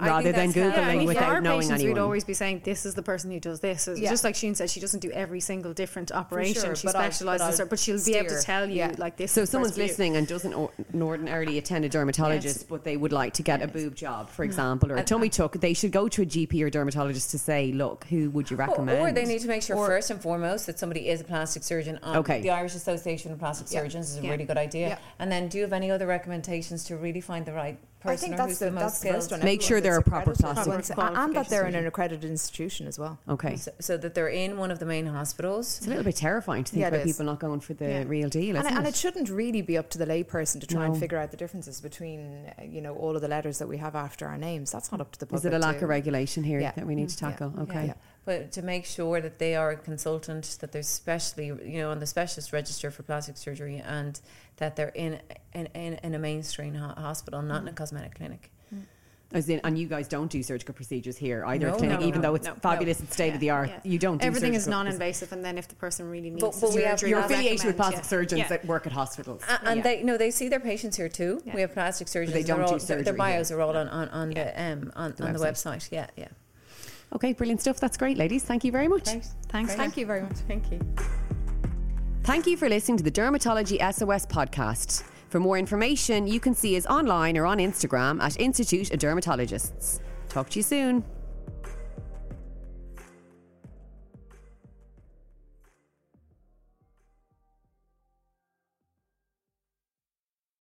Rather than googling yeah, without knowing patients, anyone. We'd always be saying, "This is the person who does this." Yeah. Just like Siún said, she doesn't do every single different operation. Sure, she specialises, but, but, she'll steer. be able to tell you yeah. like this. So someone's listening and doesn't ordinarily attend a dermatologist, yes. but they would like to get yes. a boob job, for mm. example, or a tummy tuck. They should go to a GP or dermatologist to say, "Look, who would you recommend?" Or, or they need to make sure or, first and foremost that somebody is a plastic surgeon. okay. The Irish Association of Plastic Surgeons is a really good idea. And then, do you have any other recommendations to really find the right I think that's the, the most that's skilled. Make sure they're a proper plastic. And that they're in an accredited institution as well. Okay. So, so, that they're in one of the main hospitals. It's a little bit terrifying to think yeah, about people not going for the yeah. real deal, and, it? and, it? shouldn't really be up to the layperson to try no. and figure out the differences between, uh, you know, all of the letters that we have after our names. That's not up to the public. Is it a lack of regulation here yeah. that we need to mm, tackle? Okay but to make sure that they are a consultant, that they're specially, you know, on the specialist register for plastic surgery, and that they're in in, in, in a mainstream ho- hospital, not mm. in a cosmetic clinic. As in, and you guys don't do surgical procedures here either, no, clinic, no, even no, though it's fabulous and state of the art. You don't. Do Everything is non-invasive, and then if the person really needs, but, but we have, you're affiliated with plastic surgeons yeah. that work at hospitals, uh, and they no, they see their patients here too. We have plastic surgeons. But they don't do surgery. Their bios are all on on, on the um on, the, on website. the website. Yeah, yeah. Okay, brilliant stuff. That's great, ladies. Thank you very much. Thanks. Thanks. Thank you very much. Thank you. Thank you for listening to the Dermatology SOS podcast. For more information, you can see us online or on Instagram at Institute of Dermatologists. Talk to you soon.